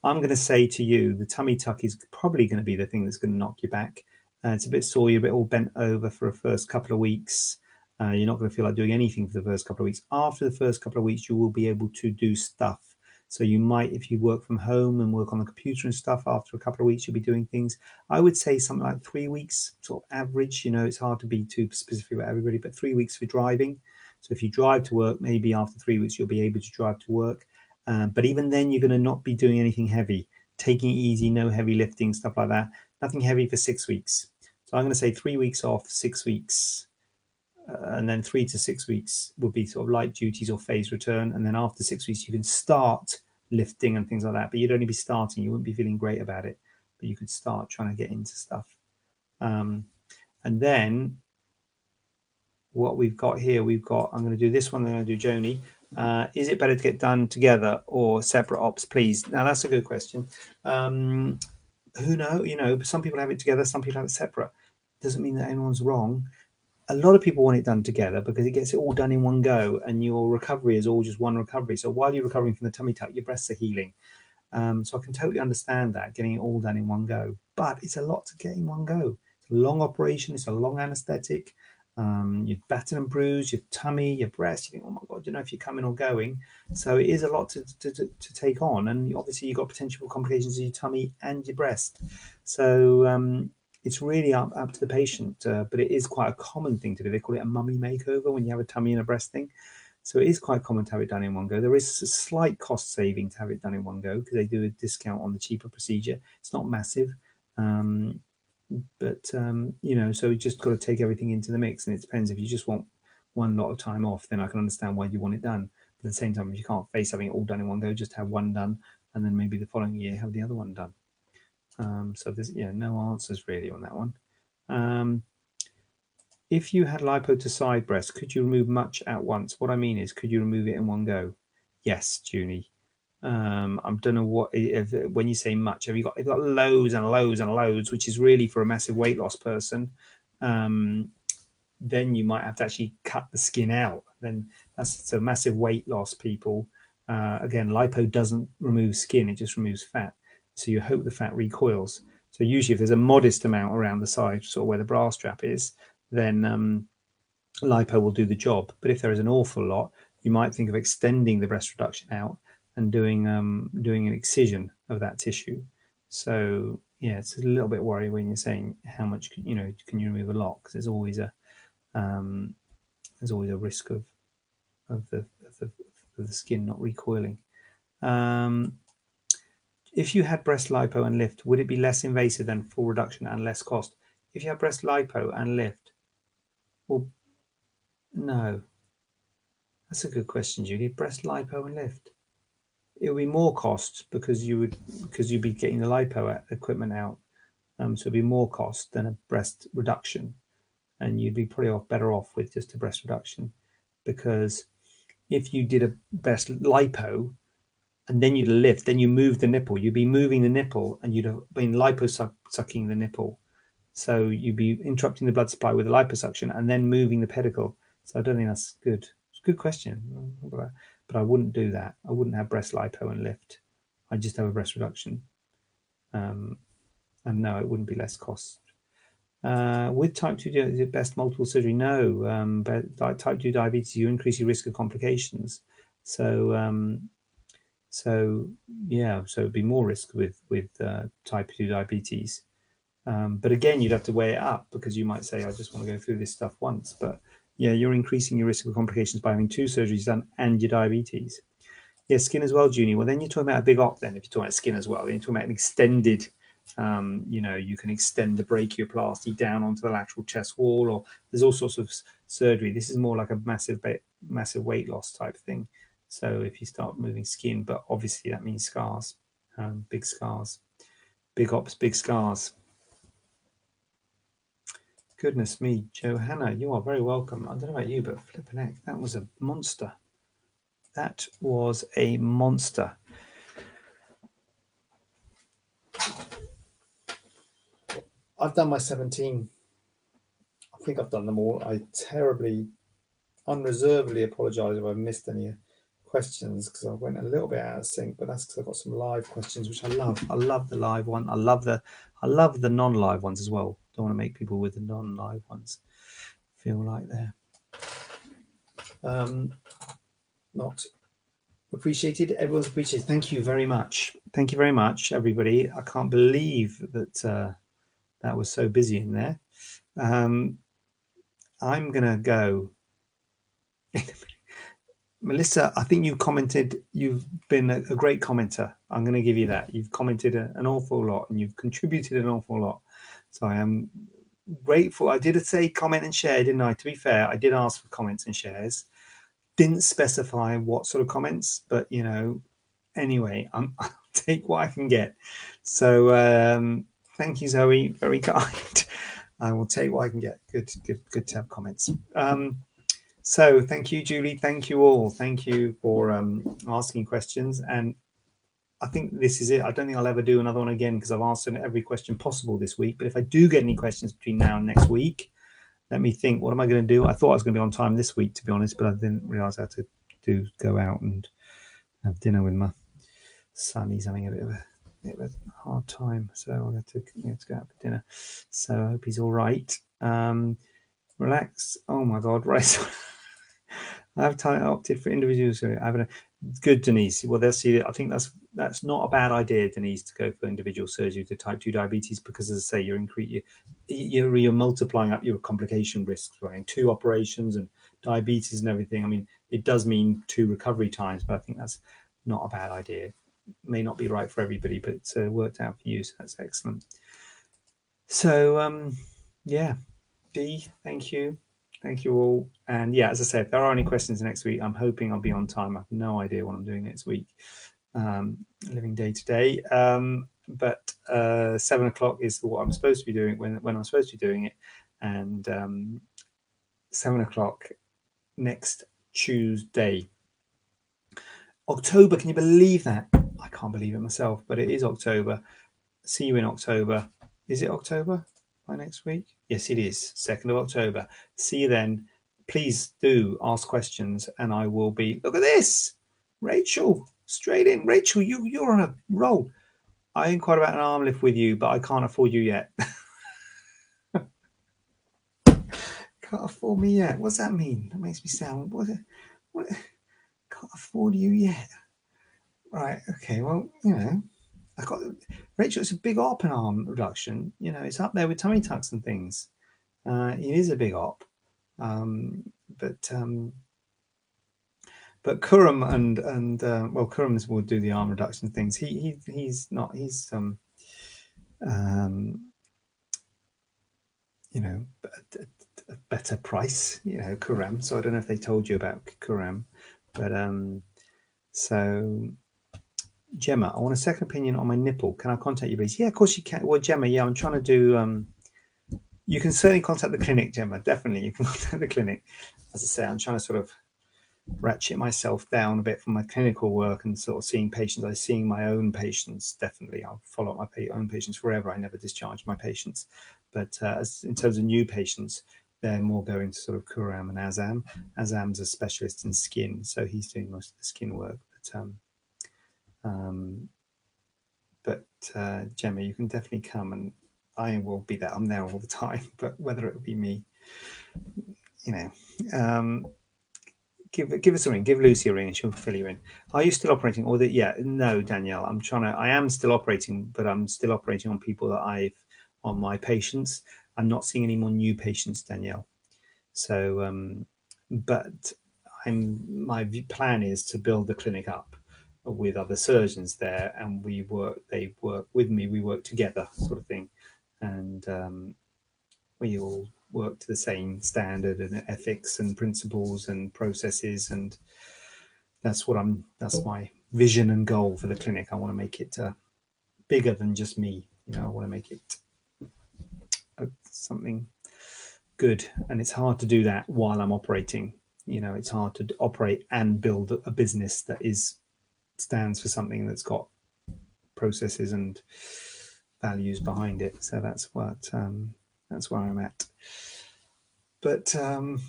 S1: I'm going to say to you, the tummy tuck is probably going to be the thing that's going to knock you back. Uh, it's a bit sore. You're a bit all bent over for a first couple of weeks. Uh, you're not going to feel like doing anything for the first couple of weeks. After the first couple of weeks, you will be able to do stuff. So you might, if you work from home and work on the computer and stuff, after a couple of weeks, you'll be doing things. I would say something like three weeks, sort of average. You know, it's hard to be too specific about everybody, but three weeks for driving. So if you drive to work, maybe after three weeks, you'll be able to drive to work. Um, but even then, you're going to not be doing anything heavy, taking it easy, no heavy lifting, stuff like that. Nothing heavy for six weeks. So I'm going to say three weeks off, six weeks and then three to six weeks would be sort of light duties or phase return. And then after six weeks, you can start lifting and things like that. But you'd only be starting. You wouldn't be feeling great about it, but you could start trying to get into stuff. Um, and then what we've got here, we've got, I'm going to do this one, I'm going to do Joni. Uh, is it better to get done together or separate ops, please? Now, that's a good question. Um, who know? You know, some people have it together, some people have it separate. Doesn't mean that anyone's wrong a lot of people want it done together because it gets it all done in one go and your recovery is all just one recovery. So while you're recovering from the tummy tuck, your breasts are healing. Um, so I can totally understand that getting it all done in one go, but it's a lot to get in one go. It's a long operation, it's a long anesthetic. Um, you're battered and bruised, your tummy, your breast. You think, oh my god, you know if you're coming or going. So it is a lot to, to, to, to take on, and obviously you've got potential complications in your tummy and your breast. So um, it's really up, up to the patient, uh, but it is quite a common thing to do. They call it a mummy makeover when you have a tummy and a breast thing. So it is quite common to have it done in one go. There is a slight cost saving to have it done in one go because they do a discount on the cheaper procedure. It's not massive, um, but um, you know, so you just got to take everything into the mix, and it depends. If you just want one lot of time off, then I can understand why you want it done. But at the same time, if you can't face having it all done in one go, just have one done, and then maybe the following year have the other one done. Um, so there's yeah no answers really on that one. Um, if you had lipo to side breast, could you remove much at once? What I mean is, could you remove it in one go? Yes, Junie. Um, I don't know what if, when you say much. Have you got? You've got loads and loads and loads, which is really for a massive weight loss person. Um, then you might have to actually cut the skin out. Then that's so massive weight loss people. Uh, again, lipo doesn't remove skin; it just removes fat. So you hope the fat recoils. So usually, if there's a modest amount around the side, sort of where the bra strap is, then um, lipo will do the job. But if there is an awful lot, you might think of extending the breast reduction out and doing um, doing an excision of that tissue. So yeah, it's a little bit worrying when you're saying how much you know can you remove a lot because there's always a um, there's always a risk of of the, of the, of the skin not recoiling. Um, if you had breast lipo and lift, would it be less invasive than full reduction and less cost? If you had breast lipo and lift, well, no. That's a good question, Judy. Breast lipo and lift. It would be more cost because you would because you'd be getting the lipo equipment out. Um, so it'd be more cost than a breast reduction, and you'd be probably off better off with just a breast reduction, because if you did a breast lipo, and then you'd lift, then you move the nipple. You'd be moving the nipple, and you'd have been liposucking the nipple. So you'd be interrupting the blood supply with the liposuction and then moving the pedicle. So I don't think that's good. It's a good question, but I wouldn't do that. I wouldn't have breast lipo and lift. I'd just have a breast reduction. Um, and no, it wouldn't be less cost. Uh, with type 2, is it best multiple surgery? No. Um, but type 2 diabetes, you increase your risk of complications. So, um, so yeah, so it'd be more risk with with uh, type 2 diabetes. Um, but again, you'd have to weigh it up because you might say, I just want to go through this stuff once. But yeah, you're increasing your risk of complications by having two surgeries done and your diabetes. Yeah, skin as well, Junie. Well, then you're talking about a big op. Then, if you're talking about skin as well, then you're talking about an extended. Um, you know, you can extend the brachioplasty down onto the lateral chest wall, or there's all sorts of surgery. This is more like a massive, massive weight loss type thing. So if you start moving skin, but obviously that means scars, um, big scars, big ops, big scars. Goodness me, Johanna, you are very welcome. I don't know about you, but flipping heck, that was a monster. That was a monster. I've done my 17. I think I've done them all. I terribly, unreservedly apologise if I've missed any questions because I went a little bit out of sync, but that's because I've got some live questions, which I love. I love the live one. I love the I love the non-live ones as well. Don't want to make people with the non-live ones feel like they're um, not appreciated. Everyone's appreciated. Thank you very much. Thank you very much, everybody. I can't believe that uh, that was so busy in there. Um, I'm gonna go. Melissa, I think you commented. You've been a, a great commenter. I'm going to give you that. You've commented a, an awful lot, and you've contributed an awful lot. So I am grateful. I did say comment and share, didn't I? To be fair, I did ask for comments and shares. Didn't specify what sort of comments, but you know, anyway, I'm, I'll take what I can get. So um, thank you, Zoe. Very kind. I will take what I can get. Good, good, good to have comments. Um, so thank you, Julie. Thank you all. Thank you for um, asking questions. And I think this is it. I don't think I'll ever do another one again because I've answered every question possible this week. But if I do get any questions between now and next week, let me think. What am I going to do? I thought I was going to be on time this week, to be honest, but I didn't realize I had to do go out and have dinner with my son. He's having a bit of a, bit of a hard time, so I have to, to go out for dinner. So I hope he's all right. Um, relax. Oh my God, right. I've opted for individual have a good, Denise. Well, they'll see. I think that's that's not a bad idea, Denise, to go for individual surgery to type two diabetes because, as I say, you're incre- you're, you're multiplying up your complication risks, right? Two operations and diabetes and everything. I mean, it does mean two recovery times, but I think that's not a bad idea. May not be right for everybody, but it's uh, worked out for you, so that's excellent. So, um, yeah, D, thank you. Thank you all. And yeah, as I said, if there are any questions next week, I'm hoping I'll be on time. I have no idea what I'm doing next week, um, living day to day. Um, but uh, seven o'clock is what I'm supposed to be doing when, when I'm supposed to be doing it. And um, seven o'clock next Tuesday. October, can you believe that? I can't believe it myself, but it is October. See you in October. Is it October by next week? Yes, it is. 2nd of October. See you then. Please do ask questions and I will be. Look at this. Rachel, straight in. Rachel, you, you're on a roll. I inquired about an arm lift with you, but I can't afford you yet. can't afford me yet. What's that mean? That makes me sound. What? What? Can't afford you yet. Right. Okay. Well, you know, I got Rachel. It's a big op and arm reduction. You know, it's up there with tummy tucks and things. Uh, it is a big op, um, but um, but Kurum and and uh, well, Kurum's will do the arm reduction things. He he he's not. He's um um you know a, a better price. You know Kuram. So I don't know if they told you about Kuram, but um so Gemma, I want a second opinion on my nipple. Can I contact you, please? Yeah, of course you can. Well, Gemma, yeah, I'm trying to do. Um, you can certainly contact the clinic, Gemma. Definitely, you can contact the clinic. As I say, I'm trying to sort of ratchet myself down a bit from my clinical work and sort of seeing patients. I was seeing my own patients definitely. I'll follow up my own patients forever. I never discharge my patients, but uh, as, in terms of new patients, they're more going to sort of Kuram and Azam. Azam's a specialist in skin, so he's doing most of the skin work. But um, um, but uh, Gemma, you can definitely come, and I will be there. I'm there all the time, but whether it will be me, you know. Um, give give us a ring. Give Lucy a ring, and she'll fill you in. Are you still operating? Or that? Yeah, no, Danielle. I'm trying to. I am still operating, but I'm still operating on people that I've on my patients. I'm not seeing any more new patients, Danielle. So, um, but I'm my plan is to build the clinic up with other surgeons there, and we work. They work with me. We work together, sort of thing, and um, we all work to the same standard and ethics and principles and processes and that's what i'm that's my vision and goal for the clinic i want to make it uh, bigger than just me you know i want to make it uh, something good and it's hard to do that while i'm operating you know it's hard to operate and build a business that is stands for something that's got processes and values behind it so that's what um, that's where I'm at. But um,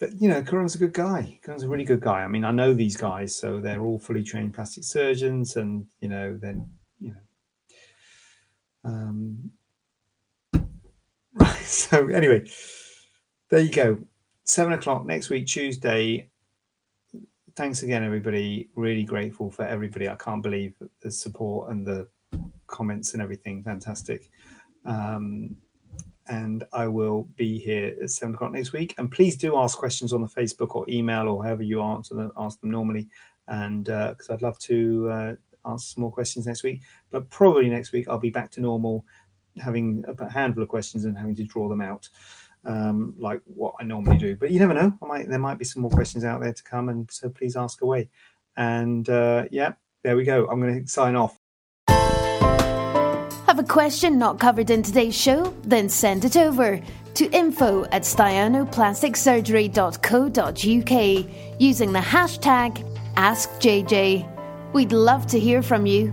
S1: but you know, Karan's a good guy. Karan's a really good guy. I mean, I know these guys, so they're all fully trained plastic surgeons, and you know, then you know, um, right. So anyway, there you go. Seven o'clock next week, Tuesday. Thanks again, everybody. Really grateful for everybody. I can't believe the support and the comments and everything. Fantastic. Um, and I will be here at seven o'clock next week. And please do ask questions on the Facebook or email or however you answer them, ask them normally. And because uh, I'd love to uh, answer some more questions next week, but probably next week I'll be back to normal, having a handful of questions and having to draw them out. Um, like what I normally do, but you never know. I might there might be some more questions out there to come, and so please ask away. And uh, yeah, there we go. I'm going to sign off.
S2: Have a question not covered in today's show? Then send it over to info at staianoplasticsurgery.co.uk using the hashtag AskJJ. We'd love to hear from you.